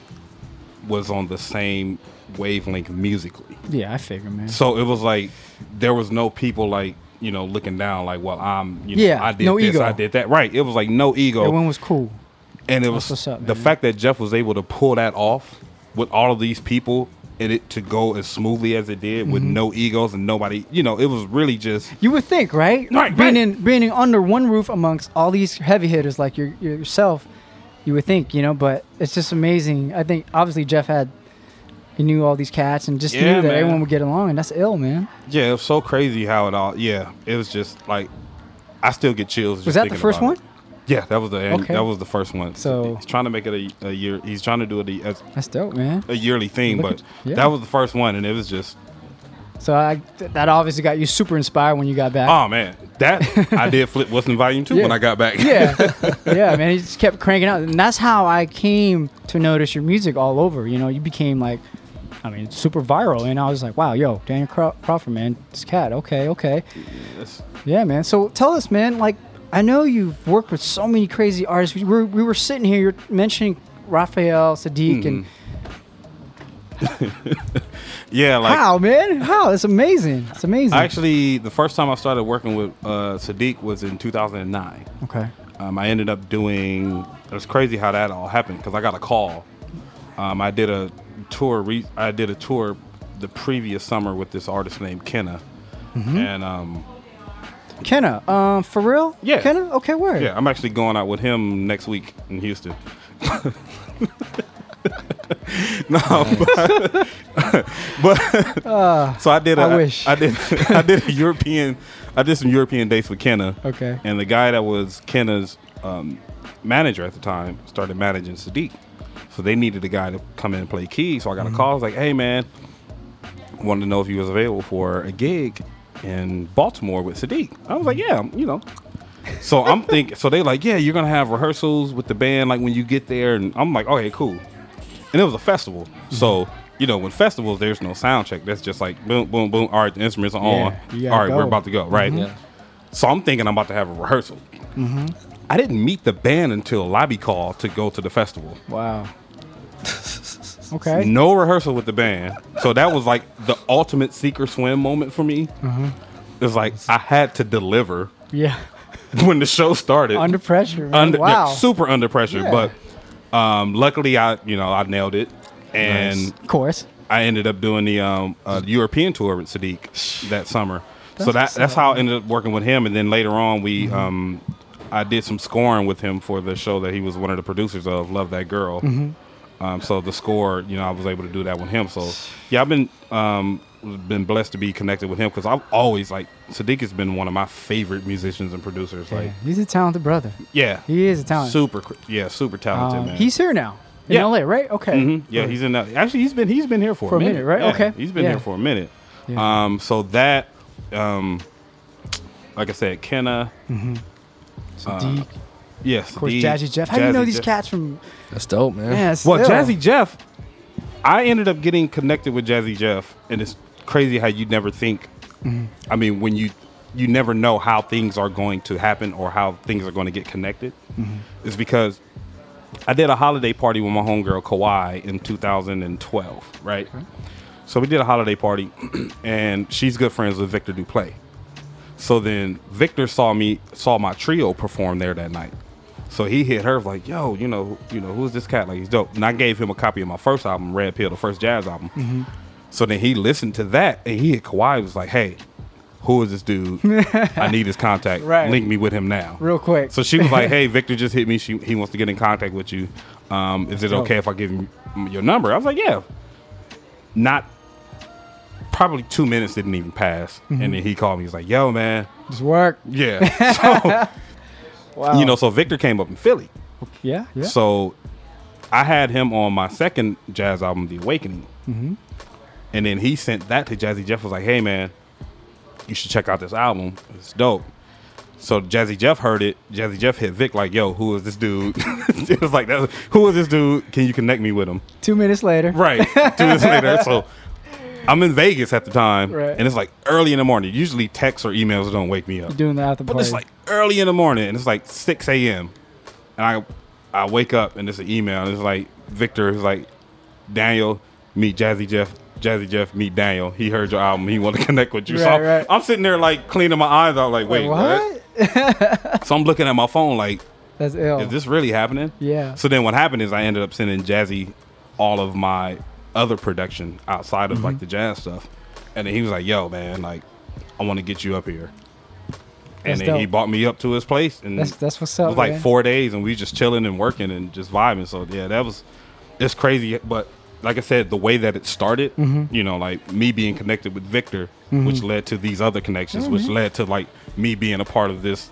was on the same wavelength musically. Yeah, I figure, man. So it was like there was no people like you know looking down like, well, I'm you know Yeah, I did no this, ego. I did that. Right. It was like no ego. Everyone was cool. And it That's was what's up, the man. fact that Jeff was able to pull that off with all of these people and it to go as smoothly as it did with Mhm. no egos and nobody, you know, it was really just You would think, right? Right, being right. in being in under one roof amongst all these heavy hitters like your, yourself, you would think, you know. But it's just amazing. I think obviously Jeff had he knew all these cats and just Yeah, knew that man. everyone would get along, and that's ill, man. yeah, it was so crazy how it all yeah, it was just like I still get chills. Was that the first one? it. Yeah, that was the Okay. that was the first one. So- he's trying to make it a, a year. He's trying to do it as That's dope, man. a yearly thing, Look but at- yeah. that was the first one, and it was just So I th- that obviously got you super inspired when you got back. oh man, that I did flip Western Volume Two when I got back. yeah, yeah, man. He just kept cranking out, and that's how I came to notice your music all over. You know, you became like, I mean, it's super viral, and I was like, wow, yo, Daniel Craw- Crawford, man, this cat, okay, okay, Yes. yeah, man. So tell us, man, like, I know you've worked with so many crazy artists. We were we were sitting here, you're mentioning Raphael Saadiq, and yeah, like how, man, how? It's amazing. It's amazing. Actually, the first time I started working with uh, Saadiq was in 2009. Okay. Um, I ended up doing. It was crazy how that all happened because I got a call. Um, I did a tour. Re- I did a tour the previous summer with this artist named Kenna, Mhm. and um, Kenna, um, for real? Yeah. Kenna, okay, where? yeah, I'm actually going out with him next week in Houston. no, but, but Ah, so I did. A, I wish. I did. I did a European. I did some European dates with Kenna. Okay. And the guy that was Kenna's um, manager at the time started managing Saadiq. So they needed a guy to come in and play keys. So I got Mhm. a call. I was like, "Hey, man, wanted to know if he was available for a gig in Baltimore with Saadiq." I was like, "Yeah, you know." So I'm thinking. So they like, "Yeah, you're gonna have rehearsals with the band like when you get there." And I'm like, "Okay, cool." And it was a festival. So you know, when festivals, there's no sound check. That's just like boom, boom, boom. All right, the instruments are on. Yeah, you All gotta we're about to go. Right. Mhm. Yeah. So I'm thinking I'm about to have a rehearsal. Mm-hmm. I didn't meet the band until lobby call to go to the festival. Wow. Okay. No rehearsal with the band. So that was like the ultimate seek or swim moment for me. Mhm. It was like I had to deliver Yeah. when the show started. Under pressure. Under, yeah, wow. super under pressure. Yeah. But um, luckily, I you know I nailed it, and Nice. Of course. I ended up doing the um, uh, European tour with Saadiq that summer. so That's that that's how I ended up working with him, and then later on we Mm-hmm. um, I did some scoring with him for the show that he was one of the producers of, Love That Girl. Mhm. Um, so the score, you know, I was able to do that with him. So yeah, I've been um, been blessed to be connected with him because I've always like Saadiq has been one of my favorite musicians and producers. Like Yeah, he's a talented brother. yeah, He is a talent. super, yeah, super talented Um, man. He's here now in Yeah. LA, right? Okay. Mhm. Yeah, he's in that. Actually, he's been he's been here for, For a minute, right? Yeah, Okay. he's been here for a minute. Um, so that, um, like I said, Kenna, Mhm. uh, Saadiq. Yes, Of course, Jazzy Jeff. How do you know these cats from? That's dope, man. Yeah, it's Well, ill. Jazzy Jeff, I ended up getting connected with Jazzy Jeff, and it's crazy how you never think. Mhm. I mean, when you you never know how things are going to happen or how things are going to get connected, Mhm. is because I did a holiday party with my homegirl Kawhi in 2012, right? So we did a holiday party, and she's good friends with Viktor Duplaix. So then Viktor saw me saw my trio perform there that night. So he hit her like, "Yo, you know, you know, who's this cat? Like he's dope." And I gave him a copy of my first album, Red Pill, the first jazz album. Mhm. So then he listened to that, and he hit Kawhi was like, "Hey, who is this dude? I need his contact. Right. Link me with him now." Real quick. So she was like, "Hey, Viktor just hit me. She, he wants to get in contact with you. Um, is it dope. okay if I give him your number?" I was like, "Yeah." Not probably two minutes didn't even pass, Mhm. and then he called me. He's like, "Yo, man, Just work. yeah." So Wow. you know, so Viktor came up in Philly. Yeah. Yeah. So I had him on my second jazz album, The Awakening, hmm and then he sent that to Jazzy Jeff. Was like, "Hey, man, you should check out this album. It's dope." So Jazzy Jeff heard it. Jazzy Jeff hit Vic like, "Yo, who is this dude?" it was like, that, "Who is this dude? Can you connect me with him?" Two minutes later. Right. Two minutes later. So I'm in Vegas at the time, Right. and it's like early in the morning. Usually texts or emails don't wake me up. You're doing the after But it's like early in the morning, and it's like 6 a.m. And I I wake up and it's an email, and it's like Viktor is like, Daniel, meet Jazzy Jeff. Jazzy Jeff, meet Daniel. He heard your album. He want to connect with you. so I'm, right. I'm sitting there like cleaning my eyes out, like, wait, what? so I'm looking at my phone, like, That's ill. is this really happening? Yeah. So then what happened is I ended up sending Jazzy all of my other production outside of like Mhm. the jazz stuff. And then he was like, yo, man, like, I want to get you up here. And then he dope. bought me up to his place and That's- that's what's it up, was like man. four days and we just chilling and working and just vibing. So yeah, that was it's crazy. But like I said, the way that it started, Mhm. you know, like me being connected with Viktor, Mhm. which led to these other connections, Yeah, which man. led to like me being a part of this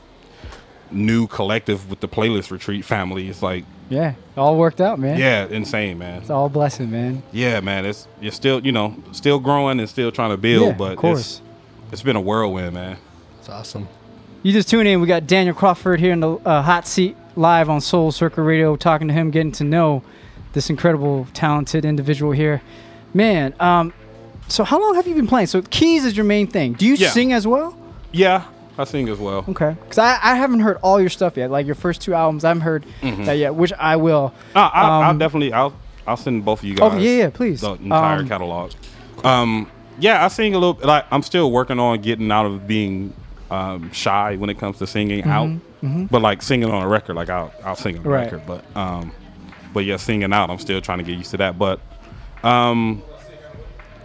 new collective with the playlist retreat family. It's like yeah. All worked out, man. yeah, insane, man. It's all blessing, man. Yeah, man. It's you're still, you know, still growing and still trying to build, Yeah, of but course. it's it's been a whirlwind, man. It's awesome. You just tune in. We got Daniel Crawford here in the uh, hot seat live on Soul Circle Radio, talking to him, getting to know this incredible, talented individual here. Man, um, so how long have you been playing? So keys is your main thing. Do you Yeah. sing as well? Yeah, I sing as well. Okay, because I, I haven't heard all your stuff yet. Like your first two albums, I haven't heard Mhm. that yet, which I will. Uh, I, I'll Um, definitely, I'll, I'll send both of you guys. Oh, yeah, yeah, please. The entire Um, catalog. Um, yeah, I sing a little. Like, I'm still working on getting out of being um, shy when it comes to singing out. Mhm, mhm. But like singing on a record, like I'll, I'll sing on a Right. record. But, um, but yeah, singing out, I'm still trying to get used to that. But, um,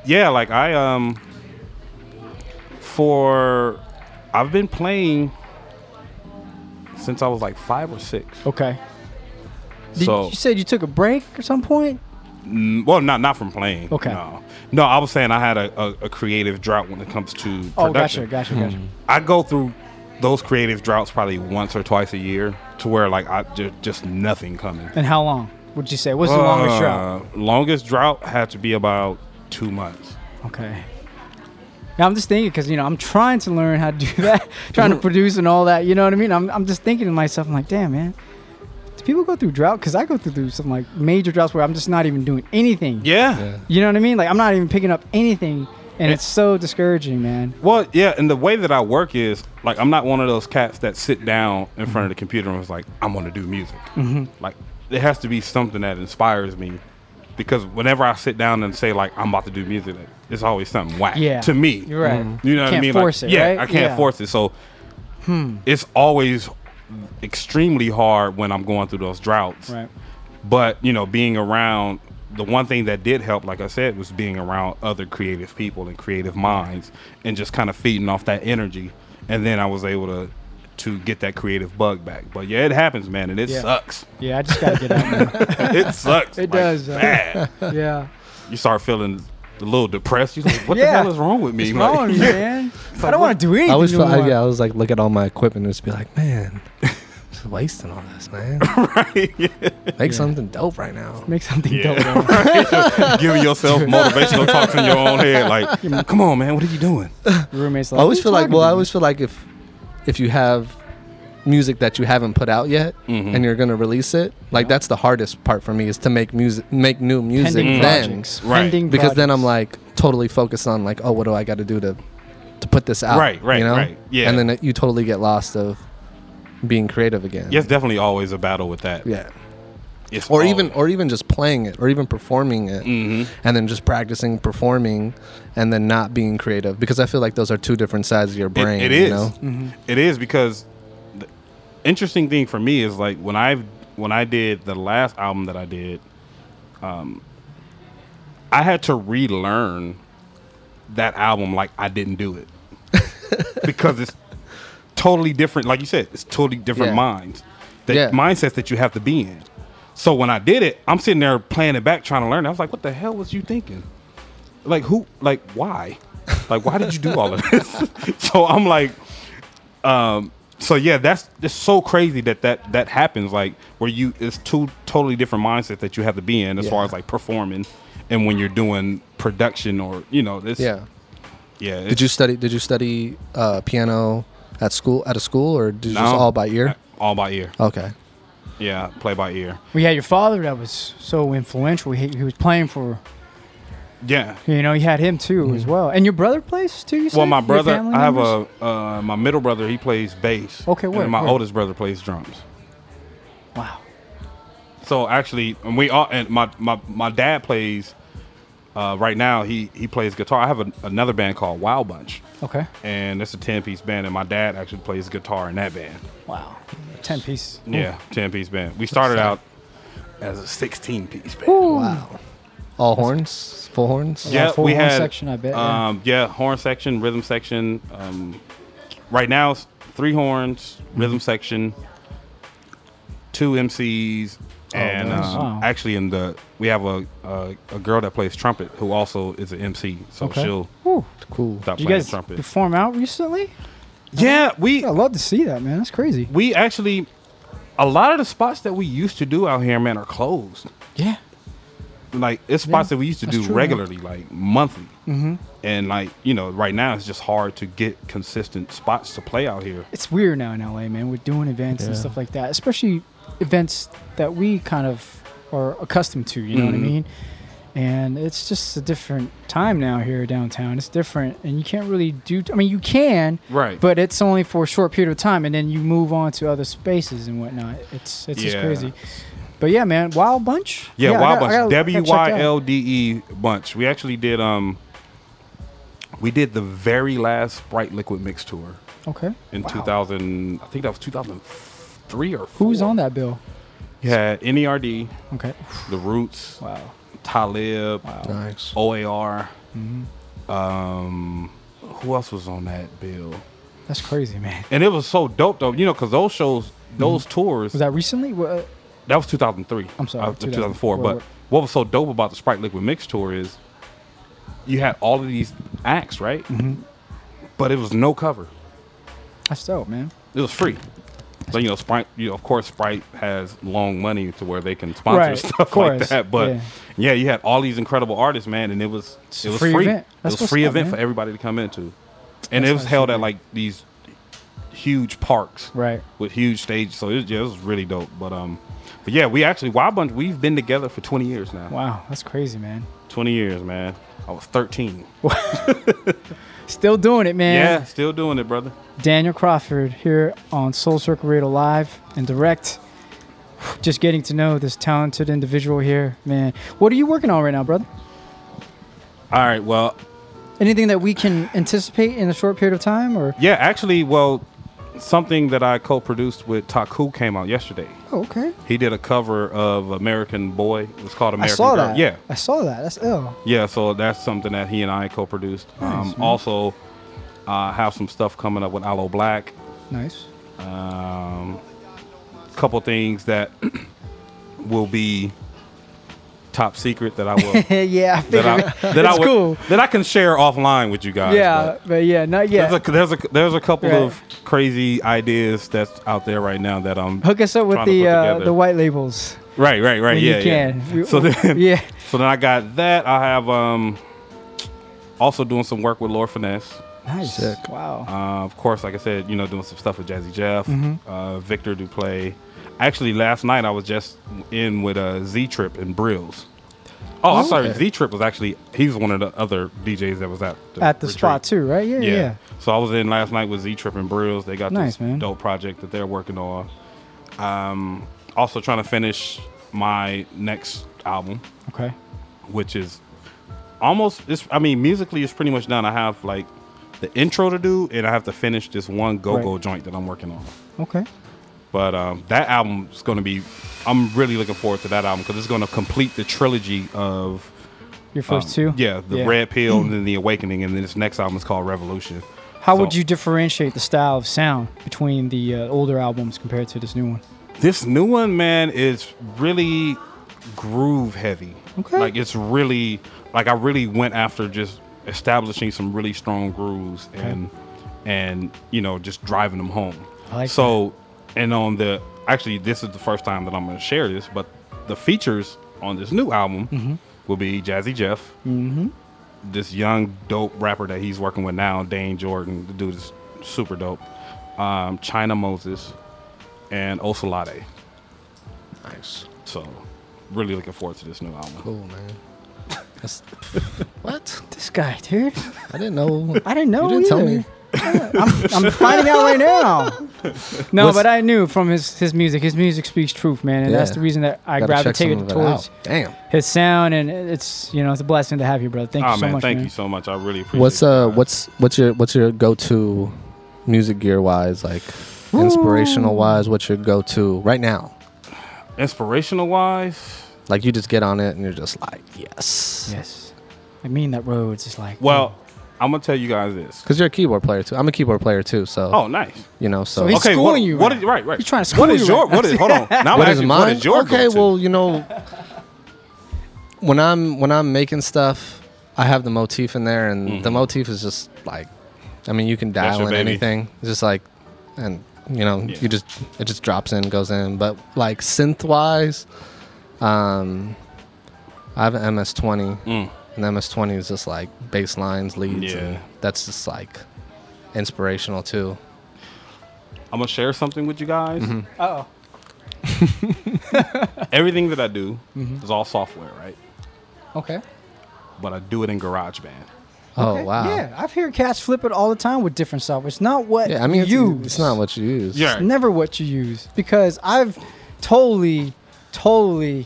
yeah, like I um, for I've been playing since I was like five or six. Okay. Did, So you said you took a break at some point. Mm, well, not not from playing. Okay. No, no. I was saying I had a, a, a creative drought when it comes to production. Oh, gotcha, gotcha, gotcha. I go through those creative droughts probably once or twice a year, to where like I just just nothing coming. And how long would you say? What's the longest drought? Uh, Longest drought had to be about two months. Okay. Now I'm just thinking because you know I'm trying to learn how to do that, trying to produce and all that. You know what I mean? I'm I'm just thinking to myself, I'm like, damn man, people go through drought? Because I go through through some like major droughts where I'm just not even doing anything. Yeah. You know what I mean? Like I'm not even picking up anything, and it's so discouraging, man. Well, yeah, and the way that I work is like I'm not one of those cats that sit down in front of the computer and was like, I'm gonna do music. Mhm. Like there has to be something that inspires me. Because whenever I sit down and say like I'm about to do music, it's always something whack Yeah. to me. You're right. Mhm. You know what I Can't mean? force like, it, yeah, right? I can't Yeah. force it. So Hmm. it's always extremely hard when I'm going through those droughts. Right. But you know, being around the one thing that did help, like I said, was being around other creative people and creative minds, and just kind of feeding off that energy. And then I was able to to get that creative bug back. But yeah, it happens, man, and it Yeah. sucks. Yeah, I just gotta get out. It sucks. It like, does. uh, yeah. You start feeling a little depressed. You're like, what Yeah. the hell is wrong with me? What's wrong with me, yeah. man? It's I don't want to do anything. I always no feel, I, more. yeah, I was like, look at all my equipment and just be like, man, just wasting all this, man. right. Make something dope right now. Make something Yeah, dope. right. Giving yourself motivational talks in your own head, like, come on, man, what are you doing? Roommates I always "What feel you like, talking well, I to?" always feel like if if you have music that you haven't put out yet Mhm. and you're gonna release it, like that's the hardest part for me is to make music, make new music Pending then, projects. Right. Pending Because then I'm like totally focused on like, oh, what do I got to do to to put this out? Right, right, you know? right. Yeah. And then it, you totally get lost of being creative again. Yeah, it's definitely always a battle with that. Yeah. It's or even or even just playing it or even performing it Mm-hmm. and then just practicing performing and then not being creative because I feel like those are two different sides of your brain. it you is. know? It is because the interesting thing for me is like when I when I did the last album that I did, um, I had to relearn that album like I didn't do it because it's totally different. Like you said, it's totally different Yeah. minds, the Yeah. mindsets that you have to be in. So when I did it, I'm sitting there playing it back, trying to learn. I was like, "What the hell was you thinking? Like who? Like why? Like why did you do all of this?" so I'm like, um, so yeah, that's it's so crazy that that that happens. Like where you it's two totally different mindsets that you have to be in as far as like performing and when you're doing production or you know this. Yeah. Yeah. Did you study did you study uh, piano at school at a school or did you just all by ear? All by ear. Okay. Yeah, play by ear. We had your father that was so influential. He, he was playing for, Yeah. you know, you had him too as well. And your brother plays too. You Mm-hmm. Well, my brother, I have members? a uh, my middle brother. He plays bass. Okay, and where- then my where? oldest brother plays drums. Wow. So actually, and we all and my my my dad plays. Uh, right now, he he plays guitar. I have a, another band called Wild Bunch. Okay. And it's a ten piece band, and my dad actually plays guitar in that band. Wow. Ten piece. Yeah, ten piece band. We started out as a sixteen piece band. Wow. All horns, full horns. Yeah, we had section, I bet, yeah. Um, yeah. horn section, rhythm section. Um, right now, it's three horns, Mm-hmm. rhythm section, two MCs, and nice. um, Wow. actually, in the we have a, a a girl that plays trumpet who also is an MC. So Okay. she'll Whew. cool. stop Did you playing guys trumpet. perform out recently? Yeah, we. I love to see that, man. That's crazy. We actually, a lot of the spots that we used to do out here, man, are closed. Yeah. Like it's spots Yeah, that we used to do true, man. regularly, like monthly. Mhm. And like you know, right now it's just hard to get consistent spots to play out here. It's weird now in LA, man. We're doing events and stuff like that, especially events that we kind of are accustomed to. You know what I Mhm. mean? And it's just a different time now here downtown. It's different, and you can't really do. I mean, you can, Right. But it's only for a short period of time, and then you move on to other spaces and whatnot. It's it's just crazy. But yeah, man, Wild Bunch. Yeah, I Wild gotta- Bunch. gotta- I W gotta check Y that out. L D E Bunch. We actually did um we did the very last Sprite Liquid Mix tour Okay. in Wow. 2000 I think that was 2003 or 4. Who's on that bill? You had NERD. Okay. The Roots. Wow. Talib. Nice. OAR. Mhm. Um who else was on that bill? That's crazy, man. And it was so dope though, you know, because those shows, those tours. Was that recently? What? That was 2003. I'm sorry, Uh, 2004. 2004. But what was so dope about the Sprite Liquid Mix tour is you had all of these acts, right? Mhm. But it was no cover. That's dope, man. It was free. So you know, Sprite. You know, of course, Sprite has long money to where they can sponsor Right, stuff like that. But yeah. yeah. you had all these incredible artists, man, and it was It's it was free free. event. It That's was free event man. for everybody to come into, and That's it was held at like these huge parks, right, with huge stages. So it was, yeah, it was really dope. But um, but yeah, we actually Wild Bunch. We've been together for 20 years now. Wow, that's crazy, man. 20 years, man. I was 13. Still doing it, man. Yeah, still doing it, brother. Daniel Crawford here on Soul Circle Radio Live and direct. Just getting to know this talented individual here, man. What are you working on right now, brother? All right, well, Anything that we can anticipate in a short period of time, or yeah, actually, well, something that I co-produced with Taku came out yesterday. oh, okay. He did a cover of American Boy. It's called American I saw Girl. that. Yeah, I saw that. That's ill. yeah. So that's something that he and I co-produced. Nice, um, also, uh, have some stuff coming up with Aloe Blacc. Nice. Um, couple things that will be top secret that I will. yeah, I figured. that I, that I it's would, cool. that I can share offline with you guys. yeah, but, yeah, not yet. There's a there's a there's a couple Right. of crazy ideas that's out there right now that I'm Hook us up with the uh, the white labels. right right right when yeah you yeah. can. We- So then yeah. so then I got that. I have um also doing some work with Lord Finesse. Nice. Wow. Uh, of course, like I said, you know, doing some stuff with Jazzy Jeff, Mhm. uh, Viktor Duplaix. Actually, last night I was just in with uh, Z Trip and Brills. Oh, I'm sorry. Z Trip was actually he's one of the other DJs that was at the At the retreat. spot too, right? Yeah, yeah. yeah. So I was in last night with Z Trip and Brills. They got Nice, this man. dope project that they're working on. Um, also trying to finish my next album, Okay. which is almost. It's, I mean, musically, it's pretty much done. I have like the intro to do, and I have to finish this one go-go Right. joint that I'm working on. Okay. But um, that album is going to be. I'm really looking forward to that album because it's going to complete the trilogy of Your first um, two? Yeah, the Yeah. Red Pill and then the Awakening, and then this next album is called Revolution. How So- would you differentiate the style of sound between the uh, older albums compared to this new one? This new one, man, is really groove heavy. Okay. Like it's really like I really went after just establishing some really strong grooves and and you know just driving them home. I like so and on the actually this is the first time that I'm going to share this, but the features on this new album Mhm. will be Jazzy Jeff, Mm-hmm. this young dope rapper that he's working with now, Dayne Jordan. The dude is super dope. Um, China Moses and Osalade. Nice. So, really looking forward to this new album. Cool, man. That's, what? This guy, dude. I didn't know. I didn't know. You didn't tell either. me. Yeah, I'm, I'm finding out right now. No, What's- but I knew from his his music. His music speaks truth, man, and that's the reason that I Gotta check gravitated of it towards out. Damn. his sound, and it's you know it's a blessing to have you, brother. Thank oh you so man, much, thank man. you so much. I really appreciate. It. What's uh what's what's your what's your go to music gear wise like inspirational wise? What's your go to right now? Inspirational wise, Like you just get on it and you're just like yes, yes. I mean that road's is like well, I'm gonna tell you guys this. because you're a keyboard player too. I'm a keyboard player too, so Oh, nice. you know so. So he's okay, what, schooling you What right is right? Right. He's trying to What school is you your? right What now. Hold on. Now what is mine? What is your okay, well you know when I'm when I'm making stuff, I have the motif in there, and the Mhm. motif is just like, I mean, you can dial in baby. anything. It's just like, and you know, Yeah. you just it just drops in, goes in. But like synth wise, um, I have an MS20, Mm. And MS20 is just like bass lines, leads, Yeah. and that's just like inspirational too. I'm gonna share something with you guys. Mhm. Uh oh. Everything that I do Mhm. is all software, right? Okay. But I do it in GarageBand. Oh Okay. wow. Yeah, I've heard cats flip it all the time with different software. It's not what Yeah, I mean, it's, you use. it's not what you use. It's never what you use because I've totally, totally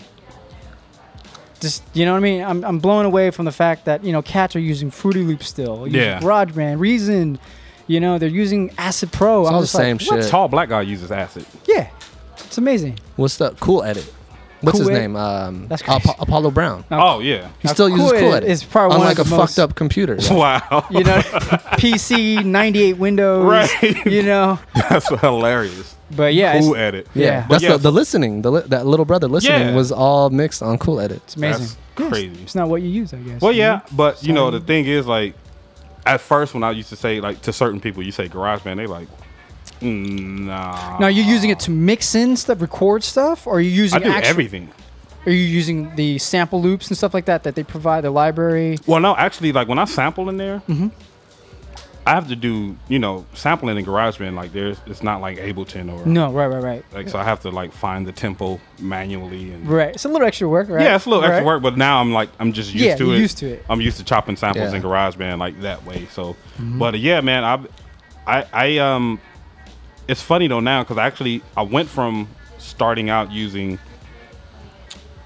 just you know what I mean. I'm I'm blown away from the fact that you know cats are using Fruity Loops still, using Yeah. GarageBand, Reason. You know they're using Acid Pro. It's I'm all the just like, same what? shit. Tall black guy uses acid. Yeah, it's amazing. What's the cool edit? What's Cool his Edit? name? Um, That's Apo- crazy. Apollo Brown. Oh yeah. He Now, still uses Cool cool Edit edit. is probably one unlike a the fucked up computer. Wow. You know, PC 98 Windows. Right. You know, That's hilarious. But yeah, Cool edit. Yeah, Yeah. That's yeah, the, the listening. The li- that little brother listening Yeah. was all mixed on Cool Edit. it's amazing. That's crazy. It's not what you use, I guess. Well, yeah, know? but you know the thing is like, at first when I used to say like to certain people, you say GarageBand, they like, mm, nah. Now you're using it to mix in stuff, record stuff, or are you using I do actual- everything. Are you using the sample loops and stuff like that that they provide the library? Well, no, actually, like when I sample in there, Mhm. I have to do you know sampling in GarageBand. Like there's, it's not like Ableton or No, right, right, right. Like so, I have to like find the tempo manually and. Right. It's a little extra work, right? Yeah, it's a little extra work, but now I'm like I'm just used Yeah, to you're it. used to it. I'm used to chopping samples Yeah. in GarageBand like that way. So, Mhm. but uh, yeah, man, I, I, I um, it's funny though now because actually I went from starting out using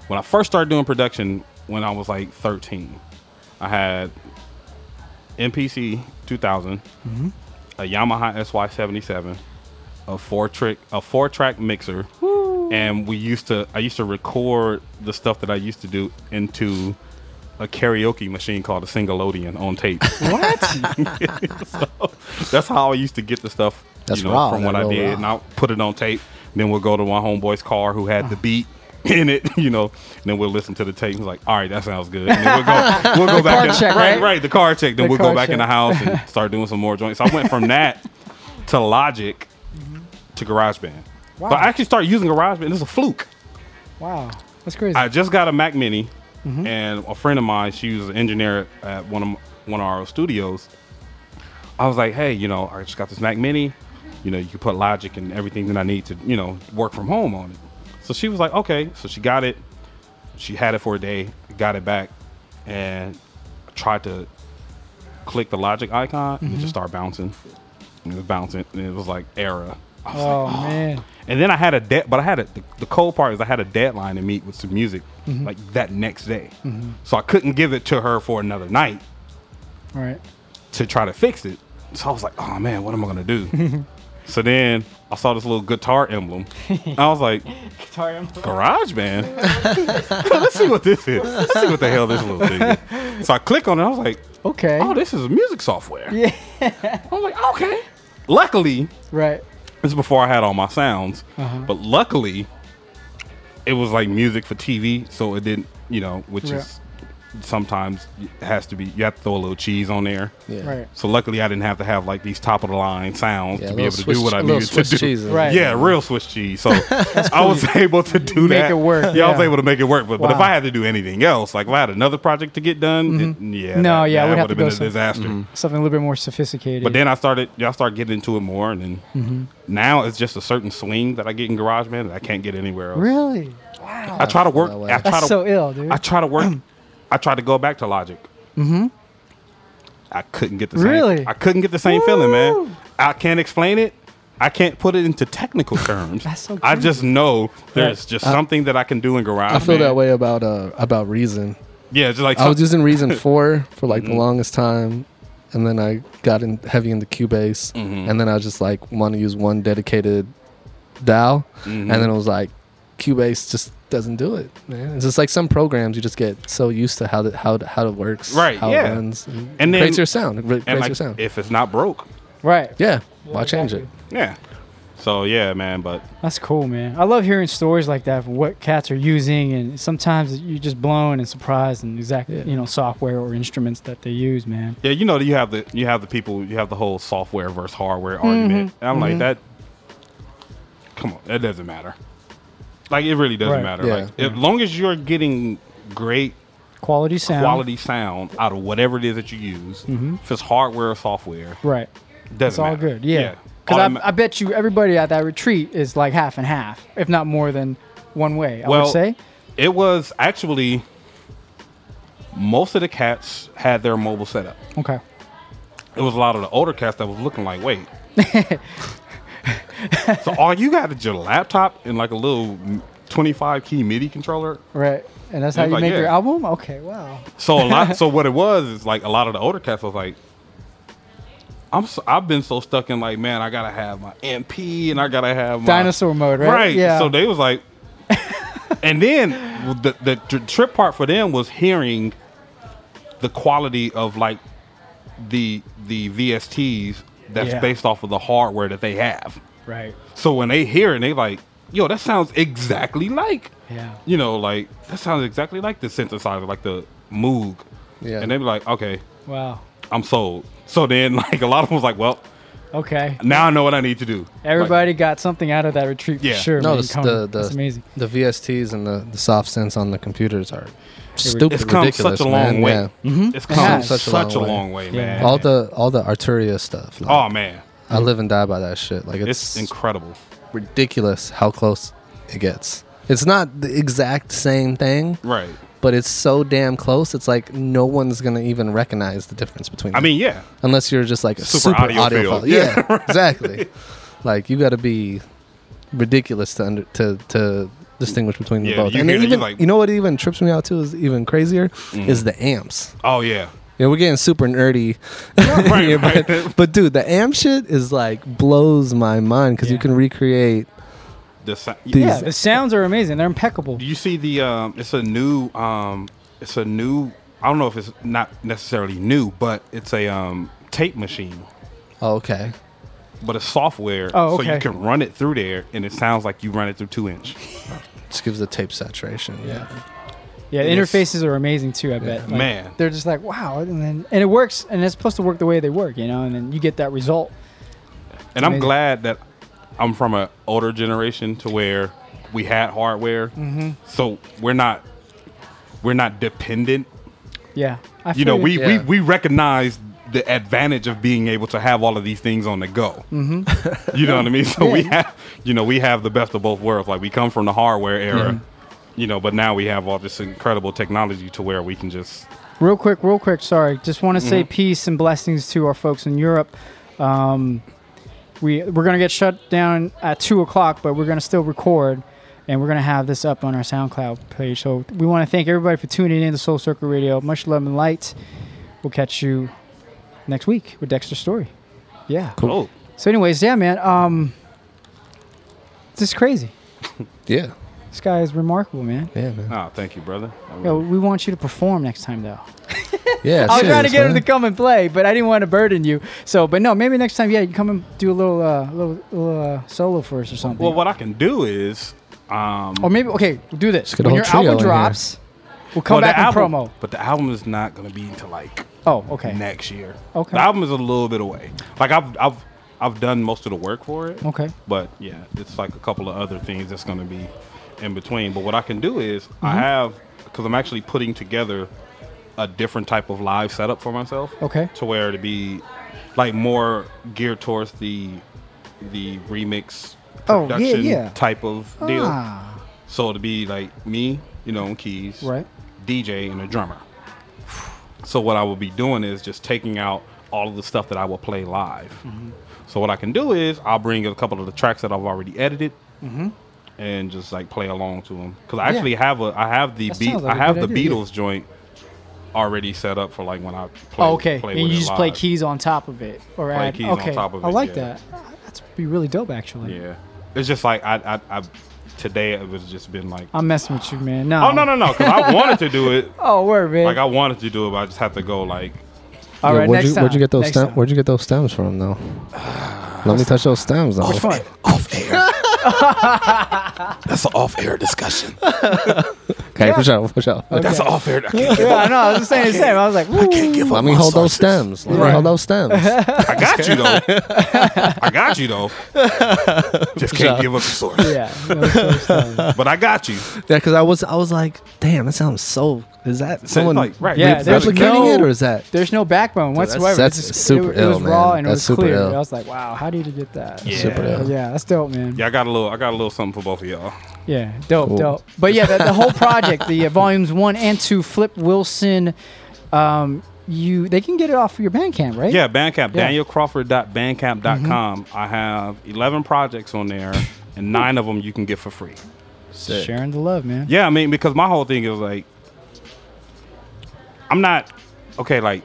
when I first started doing production when I was like 13. I had MPC 2000, Mhm. a Yamaha SY77, a four trick a four track mixer, and we used to I used to record the stuff that I used to do into a karaoke machine called a Singleodian on tape. What? so that's how I used to get the stuff That's you know, raw, from what I did, raw. and I'll put it on tape. Then we'll go to my homeboy's car who had the beat in it, you know, and then we'll listen to the tape. And He's like, "All right, that sounds good." And then we'll go, we'll go The back, car in, check, right, right? right, the car check. Then The we'll go back in the house and start doing some more joints. So I went from that to Logic to GarageBand. Wow. But I actually started using GarageBand. It's a fluke. Wow. That's crazy. I just got a Mac Mini, Mhm. and a friend of mine, she was an engineer at one of one of our studios. I was like, hey, you know, I just got this Mac Mini. You know, you can put Logic and everything that I need to, you know, work from home on it. So she was like, okay. So she got it. She had it for a day, got it back, and tried to click the Logic icon, and it just started bouncing. And it was bouncing, and it was like error. I was Oh, like, man. And then I had a dead, but I had a the, the cold part is I had a deadline to meet with some music Mhm. like that next day, Mhm. so I couldn't give it to her for another night All right. to try to fix it. So I was like, oh man, what am I gonna do? so then I saw this little guitar emblem. I was like, Guitar emblem. Garage Band. Let's see what this is. Let's see what the hell this little thing is. So I click on it. I was like, okay. Oh, this is music software. Yeah. I was like, okay. Luckily, Right. this is before I had all my sounds, Uh-huh. but luckily, it was like music for TV, so it didn't, you know, which Yeah. is sometimes it has to be. You have to throw a little cheese on there. Yeah. Right. So luckily, I didn't have to have like these top of the line sounds Yeah, to be able to do what I little needed to do. cheese. Right. Yeah, real Swiss cheese. So I was able to do Make that. Make it work, Yeah, I was able to make it work. But, but if I had to do anything else, like if I had another project to get done, it- yeah, no, that, yeah, that we'd have have been a some- disaster. Mm-hmm. Something a little bit more sophisticated. But then I started, yeah, I started getting into it more, and then Mhm. now it's just a certain swing that I get in GarageBand that I can't get anywhere else. Really? Wow. I try to work. I try That's to, so ill, dude. I try to work. I tried to go back to Logic. Mm-hmm. I couldn't get the same. Really? I couldn't get the same feeling, man. I can't explain it. I can't put it into technical terms. That's so I just know there's just I- something that I can do in Garage. I feel that way about uh about Reason. Yeah, just like I was using Reason four for like the Mhm. longest time, and then I got in heavy into Cubase, Mhm. and then I just like want to use one dedicated DAW, Mhm. and then it was like Cubase just doesn't do it, man. It's just like some programs you just get so used to how the, how how it works, right. How yeah, it runs, and, and then creates your sound. It re- and creates like, your sound. If it's not broke, Right. Yeah, why change it? yeah. So yeah, man. But That's cool, man. I love hearing stories like that for what cats are using, and sometimes you're just blown and surprised and exactly you know software or instruments that they use, man. Yeah, you know you have the you have the people you have the whole software versus hardware argument. And I'm like mhm. that. Come on, that doesn't matter. Like it really doesn't Right. matter. Yeah. Like as long as you're getting great Quality sound. quality sound out of whatever it is that you use, Mhm. if it's hardware or software, Right. doesn't It's all matter. good. Yeah. Yeah. Because Automa- I, I bet you everybody at that retreat is like half and half, if not more than one way. I well, would say. it was actually most of the cats had their mobile setup. Okay. It was a lot of the older cats that was looking like, wait. so all you got is your laptop and like a little 25 key MIDI controller. Right. And that's how you like, make your album. Okay. Wow. So a lot. so what it was is like a lot of the older cats was like, I'm. So, I've been so stuck in like, man, I gotta have my MP and I gotta have my Dinosaur mode, right? Right. Yeah. So they was like, and then the the tr- trip part for them was hearing the quality of like the the VSTs that's Yeah. based off of the hardware that they have. Right. So when they hear it, they like, yo, that sounds exactly like, Yeah. you know, like that sounds exactly like the synthesizer, like the Moog. Yeah. And they be like, okay, Wow. I'm sold. So then, like a lot of them was like, well, Okay. now I know what I need to do. Everybody got something out of that retreat for Yeah. sure. no, man. the, the, the That's amazing. The VSTs and the, the soft synths on the computers are stupid It's come ridiculous, such a man. long way. Yeah. Mhm. It's It come has. such, a long, way, man. All the all the Arturia stuff. like, oh man, I live and die by that shit. Like it's, it's, incredible. ridiculous how close it gets. It's not the exact same thing, Right. but it's so damn close. It's like no one's gonna even recognize the difference between. I mean, yeah. unless you're just like a Super super, audiophile. audiophile. Yeah, Yeah, exactly. Like you got to be ridiculous to under, to to distinguish between the both. you and hear- then you even like- you know what even trips me out too is even crazier Mhm. is the amps. Oh yeah. Yeah, we're getting super nerdy, Right, here, right. But, but dude, the amp shit is like blows my mind because you can recreate. The sa- These- Yeah, the sounds are amazing. They're impeccable. Do you see the? Um, it's a new. Um, it's a new. I don't know if it's not necessarily new, but it's a um, tape machine. Oh, okay. But it's software, Oh, so you can run it through there, and it sounds like you run it through two inch. Just gives the tape saturation. Yeah. Yeah, the interfaces are amazing too. I bet. Like, Man. they're just like wow, and then and it works, and it's supposed to work the way they work, you know, and then you get that result. And I'm glad that I'm from an older generation to where we had hardware, Mhm. so we're not we're not dependent. Yeah, I you know, we, you. we we recognize the advantage of being able to have all of these things on the go. Mhm. You know what I mean? So we have, you know, we have the best of both worlds. Like we come from the hardware era, Mhm. You know, but now we have all this incredible technology to where we can just. Real quick, real quick. Sorry, just want to say Mhm. peace and blessings to our folks in Europe. Um, we we're gonna get shut down at two o'clock, but we're gonna still record, and we're gonna have this up on our SoundCloud page. So we want to thank everybody for tuning in to Soul Circle Radio. Much love and light. We'll catch you next week with Dexter's Story. Yeah. Cool. So, anyways, yeah, man. Um, this is crazy. Yeah. This guy is remarkable, man. Yeah, man. Oh, thank you, brother. I Yo, we want you to perform next time, though. Yeah, I was trying to serious, get him man. to come and play, but I didn't want to burden you. So, but no, maybe next time, yeah, you come and do a little, uh, little, little uh, solo for us or something. Well, what I can do is, um, or maybe okay, we'll do this get a when whole your trio album in here. drops. We'll come well, the back and album- promo. But the album is not going to be until like Oh, okay. next year. Okay. The album is a little bit away. Like I've I've I've done most of the work for it. Okay. But yeah, it's like a couple of other things that's going to be in between. But what I can do is I Mhm. have because I'm actually putting together a different type of live setup for myself. Okay. To where to be like more geared towards the the remix Oh, yeah, production yeah. type of deal. Ah. So to be like me, you know, on keys, Right. DJ and a drummer. So what I will be doing is just taking out all of the stuff that I will play live. Mm-hmm. So what I can do is I'll bring a couple of the tracks that I've already edited Mhm. And just like play along to them because I Yeah. actually have a I have the That beat sounds like I a have the idea. Beatles joint already set up for like when I play. oh, okay. play and with you it just play keys on top of it, or Play add, keys on okay. top of I like yeah. that. That's be really dope, actually. Yeah, it's just like I I, I today it was just been like I'm messing with you, man. No. oh no no no because I wanted to do it Oh, word, man. like I wanted to do it but I just have to go like All Yo, right, where'd next you, Where'd you get those next stems? Where'd you get those stems from, though? Let me touch those stems, though. Which one? That's an off-air discussion. Okay, push out, push out. That's an off-air. I can't give Yeah, up. I know. I was just saying the same. I was like, I can't give up. Let me hold those stems. Let me Right. hold those stems. I got you though. I got you though. Just can't Yeah. give up the source. Yeah, no source but I got you. Yeah, because I was, I was like, damn, that sounds so. Is that someone like, right, Yeah, there's replicating no, it, or is that? There's no backbone Dude, that's- whatsoever. that's just- super it, it was ill, raw man. and it That's was super clear. ill. I was like, wow, how did you get that? Yeah. Super ill. Yeah, that's dope, man. Yeah, I got a little. I got a little something for both of y'all. Yeah, dope, Cool. dope. But yeah, the, the whole project, the uh, volumes one and two, Flip Wilson, um, you they can get it off of your Bandcamp, right? Yeah, Bandcamp. Yeah. DanielCrawford.bandcamp.com. I have 11 projects on there, and nine of them you can get for free. Sharing the love, man. Yeah, I mean, because my whole thing is like, I'm not okay. Like,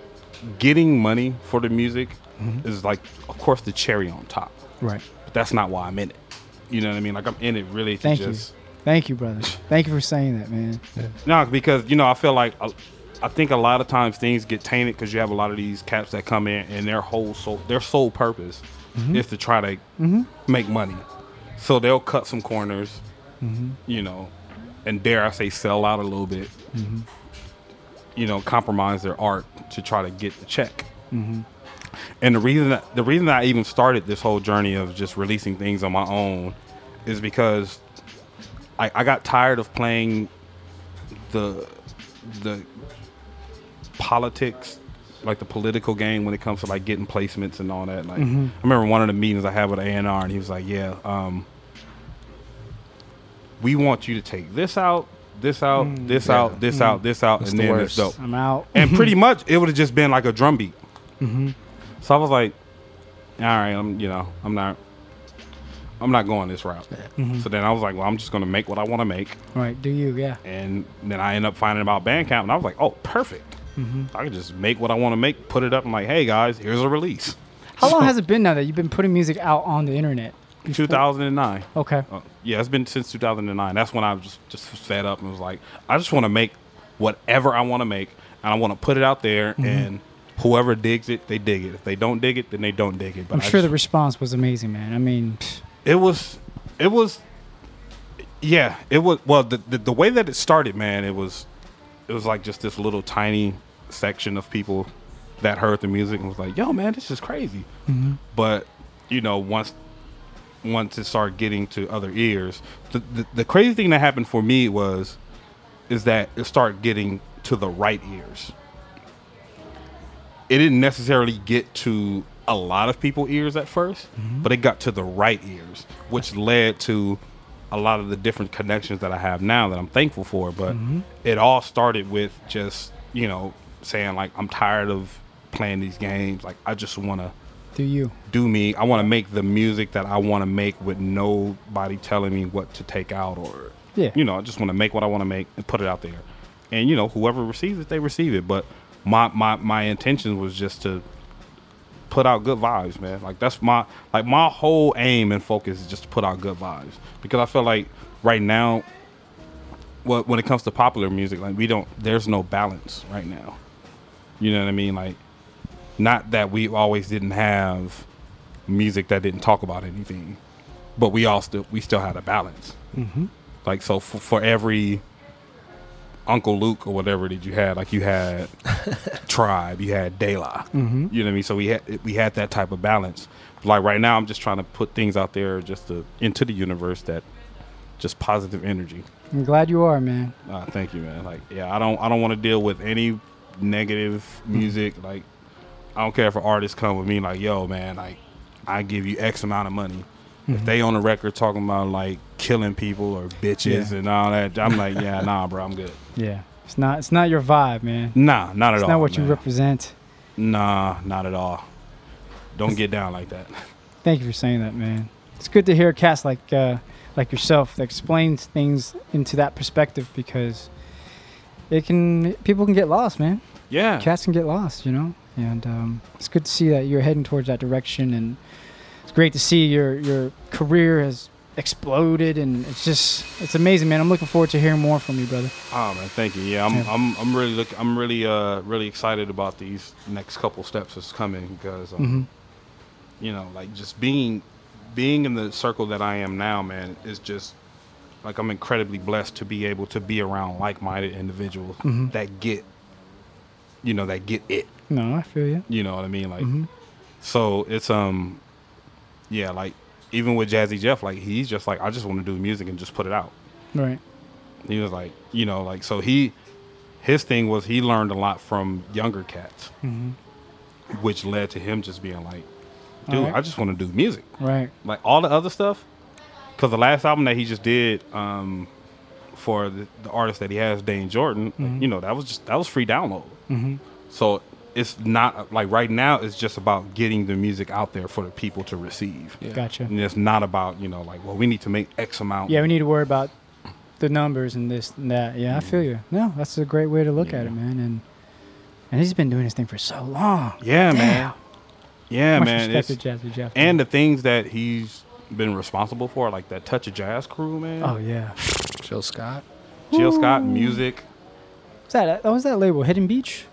getting money for the music Mhm. is like, of course, the cherry on top. Right. But that's not why I'm in it. You know what I mean? Like, I'm in it really to Thank you. Thank you, brother. Thank you for saying that, man. No, because you know, I feel like uh, I think a lot of times things get tainted because you have a lot of these cats that come in and their whole soul, their sole purpose Mhm. is to try to Mhm. make money. So they'll cut some corners, Mhm. you know, and dare I say, sell out a little bit. You know, compromise their art to try to get the check. Mhm. And the reason that the reason that I even started this whole journey of just releasing things on my own is because I, I got tired of playing the the politics, like the political game when it comes to like getting placements and all that. Like Mhm. I remember one of the meetings I had with A and R, and he was like, "Yeah, um, we want you to take this out, this out, Mm, this yeah. out, this Mm. out, this out, That's and the then worst. it's dope." I'm out. and pretty much it would have just been like a drum beat. hmm So I was like, all right, I'm you know, I'm not I'm not going this route. Mhm. So then I was like, well, I'm just gonna make what I want to make. Right. Do you? Yeah. And then I end up finding about Bandcamp and I was like, oh, perfect. hmm I can just make what I want to make, put it up, and like, hey guys, here's a release. How long has it been now that you've been putting music out on the internet? 2009. Okay. Uh, yeah, it's been since 2009. That's when I was just just fed up and was like, I just want to make whatever I want to make, and I want to put it out there, Mhm. and whoever digs it, they dig it. If they don't dig it, then they don't dig it. But I'm I sure just- the response was amazing, man. I mean, pfft, it was it was yeah it was well the, the the way that it started man it was it was like just this little tiny section of people that heard the music and was like yo man this is crazy Mhm. but you know once once it started getting to other ears. The, the the crazy thing that happened for me was is that it started getting to the right ears. It didn't necessarily get to a lot of people ears at 1st but it got to the right ears which led to a lot of the different connections that i have now that i'm thankful for. But Mhm. it all started with just you know saying like i'm tired of playing these games. Like i just want to Do you? do me. I want to make the music that I want to make with nobody telling me what to take out or Yeah. you know, I just want to make what I want to make and put it out there. And you know, whoever receives it, they receive it. But my my my intention was just to put out good vibes, man. Like that's my like my whole aim and focus is just to put out good vibes because I feel like right now, what when it comes to popular music, like we don't, there's no balance right now. You know what I mean? Like, not that we always didn't have music that didn't talk about anything, but we all still we still had a balance. Mm-hmm. Like so for, for every Uncle Luke or whatever that you had, like you had Tribe, you had De La. Mhm. You know what I mean? So we had we had that type of balance. Like right now, I'm just trying to put things out there just to into the universe that just positive energy. I'm glad you are, man. Uh, thank you, man. Like, yeah, I don't, I don't want to deal with any negative music. Like, I don't care if an artist come with me, like, yo, man, like, I give you X amount of money. If Mhm. they on the record talking about like killing people or bitches Yeah. and all that, I'm like, yeah, nah, bro, I'm good. Yeah. It's not. It's not your vibe, man. Nah, not at it's all. It's not what you represent. Nah, not at all. Don't get down like that. Thank you for saying that, man. It's good to hear a cast like uh, like yourself that explains things into that perspective because it can people can get lost, man. Yeah. Cats can get lost, you know. And um, it's good to see that you're heading towards that direction, and it's great to see your your career has exploded, and it's just it's amazing, man. I'm looking forward to hearing more from you, brother. Oh man, thank you. Yeah, I'm Yeah. I'm I'm really look I'm really uh really excited about these next couple steps that's coming because um, Mhm. you know like just being being in the circle that I am now, man, is just like I'm incredibly blessed to be able to be around like-minded individuals Mhm. that get you know that get it. No, I feel you. You know what I mean? Like, Mhm. so it's um, yeah, like even with Jazzy Jeff, like he's just like I just want to do music and just put it out. Right. He was like, you know, like so he, his thing was he learned a lot from younger cats, Mhm. which led to him just being like, dude, Alright. I just want to do music. Right. Like all the other stuff, because the last album that he just did, um, for the, the artist that he has, Dayne Jordan, Mhm. you know, that was just that was free download. Mhm. So it's not like right now. It's just about getting the music out there for the people to receive. Gotcha. And it's not about you know like well we need to make X amount. Yeah, we need to worry about the numbers and this and that. Yeah, I feel you. No, that's a great way to look at it, man. And and he's been doing this thing for so long. Yeah, Damn. man. Yeah, Much man. respect it's- to Jazzy Jeff, and the things that he's been responsible for, like that Touch of Jazz crew, man. Oh yeah. Jill Scott. Jill Scott music. Was that oh, what was that label? Hidden Beach.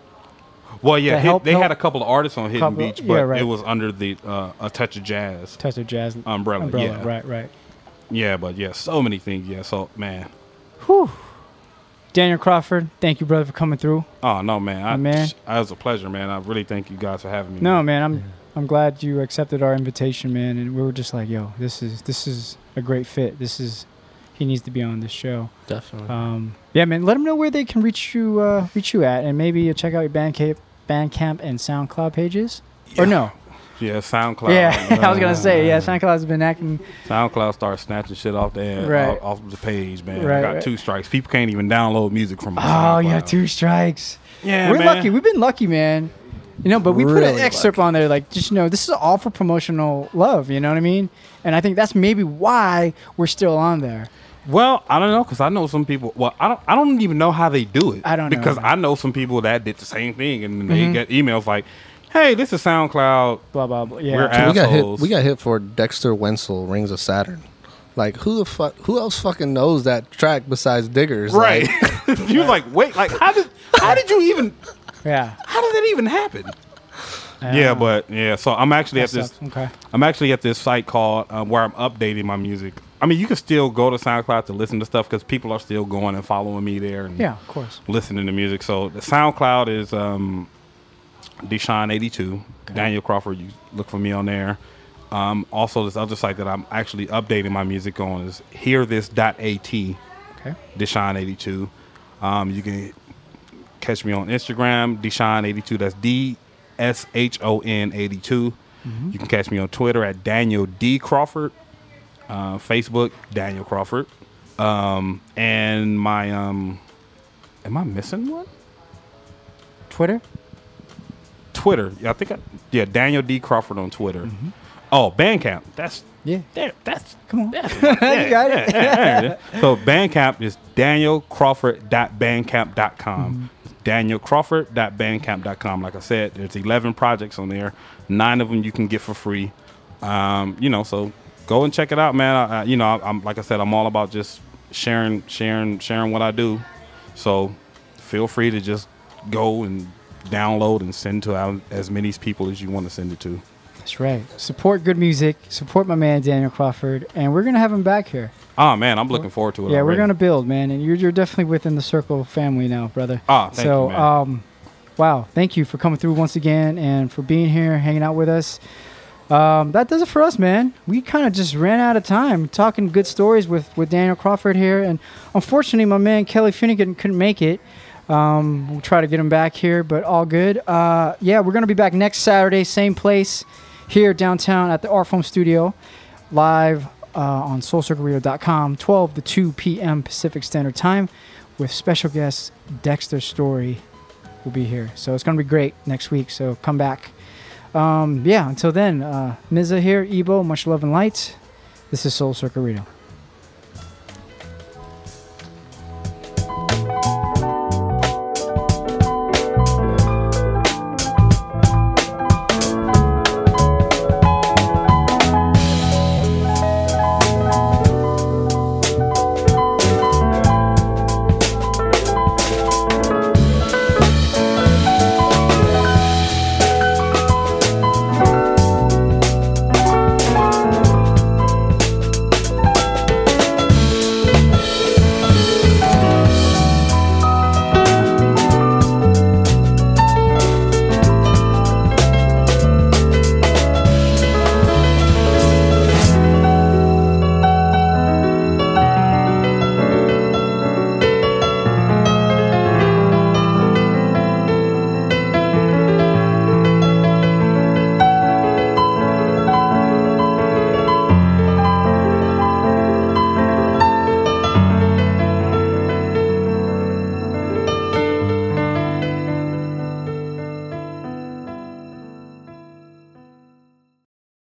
Well, yeah, The he- Help- they had a couple of artists on Hidden Couple- Beach, yeah, but right. it was under the uh, a Touch of Jazz. Touch of Jazz umbrella. umbrella, yeah, right, right. Yeah, but yeah, so many things. Yeah, so man. Whew. Daniel Crawford, thank you, brother, for coming through. Oh no, man. I, My man. It was a pleasure, man. I really thank you guys for having me. No, man, I'm I'm glad you accepted our invitation, man. And we were just like, yo, this is this is a great fit. This is he needs to be on this show. Definitely. Um, yeah, man. Let them know where they can reach you uh, reach you at, and maybe uh, check out your Bandcamp, Bandcamp and SoundCloud pages. Or no? Yeah, SoundCloud. Yeah, I was gonna say yeah. uh, SoundCloud's been acting. SoundCloud starts snatching shit off the end, Right. off, off the page, man. Right, I got right. two strikes. People can't even download music from. Oh, SoundCloud. you have two strikes. Yeah, we're man. lucky. We've been lucky, man. You know, but we put an Really excerpt on there, like just you know, this is all for promotional love. You know what I mean? And I think that's maybe why we're still on there. Well, I don't know because I know some people. Well, I don't. I don't even know how they do it. I don't know, because man. I know some people that did the same thing, and they Mhm. get emails like, "Hey, this is SoundCloud. Blah blah blah. We're we got hit. assholes." We got hit for Dexter Wansel, Rings of Saturn. Like who the fuck? Who else fucking knows that track besides Diggers? right. Like, you was like, wait, like how did how did you even? Yeah. How did that even happen? yeah, but yeah. So I'm actually That at this. Okay. I'm actually at this site called um, where I'm updating my music. I mean, you can still go to SoundCloud to listen to stuff because people are still going and following me there. And Yeah, of course. Listening to music. So the SoundCloud is um, Deshaun82. Daniel Crawford. You look for me on there. Um, also, this other site that I'm actually updating my music on is hearthis.at. Okay. Deshaun82. Um, you can catch me on Instagram, Deshaun82. That's D S H O N 82. Mhm. You can catch me on Twitter at Daniel D Crawford. Uh, Facebook, Daniel Crawford. Um, and my um, am I missing one? Twitter. Twitter. Yeah, I think I, yeah, Daniel D Crawford on Twitter. Oh, Bandcamp. That's yeah. There, that's come on. That's, you got it. yeah, yeah, yeah. So Bandcamp is danielcrawford.bandcamp.com. Danielcrawford.bandcamp.com. Like I said, there's 11 projects on there. Nine of them you can get for free. Um, you know, so go and check it out, man. I, I, you know, I, I'm like I said, I'm all about just sharing, sharing, sharing what I do. So feel free to just go and download and send to as many people as you want to send it to. That's right. Support good music. Support my man Daniel Crawford, and we're gonna have him back here. Oh man, I'm looking forward to it. Yeah, we're gonna build, man, and you're you're definitely within the circle family now, brother. Ah, thank so, you, man. um, wow, thank you for coming through once again and for being here, hanging out with us. Um, that does it for us, man. We kind of just ran out of time talking good stories with with Daniel Crawford here, and unfortunately, my man Kelly Finnegan couldn't make it. Um, we'll try to get him back here, but all good. Uh, yeah, we're gonna be back next Saturday, same place, here downtown at the Art Foam Studio, live uh, on SoulCircleRadio.com, 12 to 2 p.m. Pacific Standard Time, with special guest Dexter Story will be here. So it's gonna be great next week. So come back. Um, yeah, until then, uh, Mza here, Ebo, much love and light. This is Soul Circle.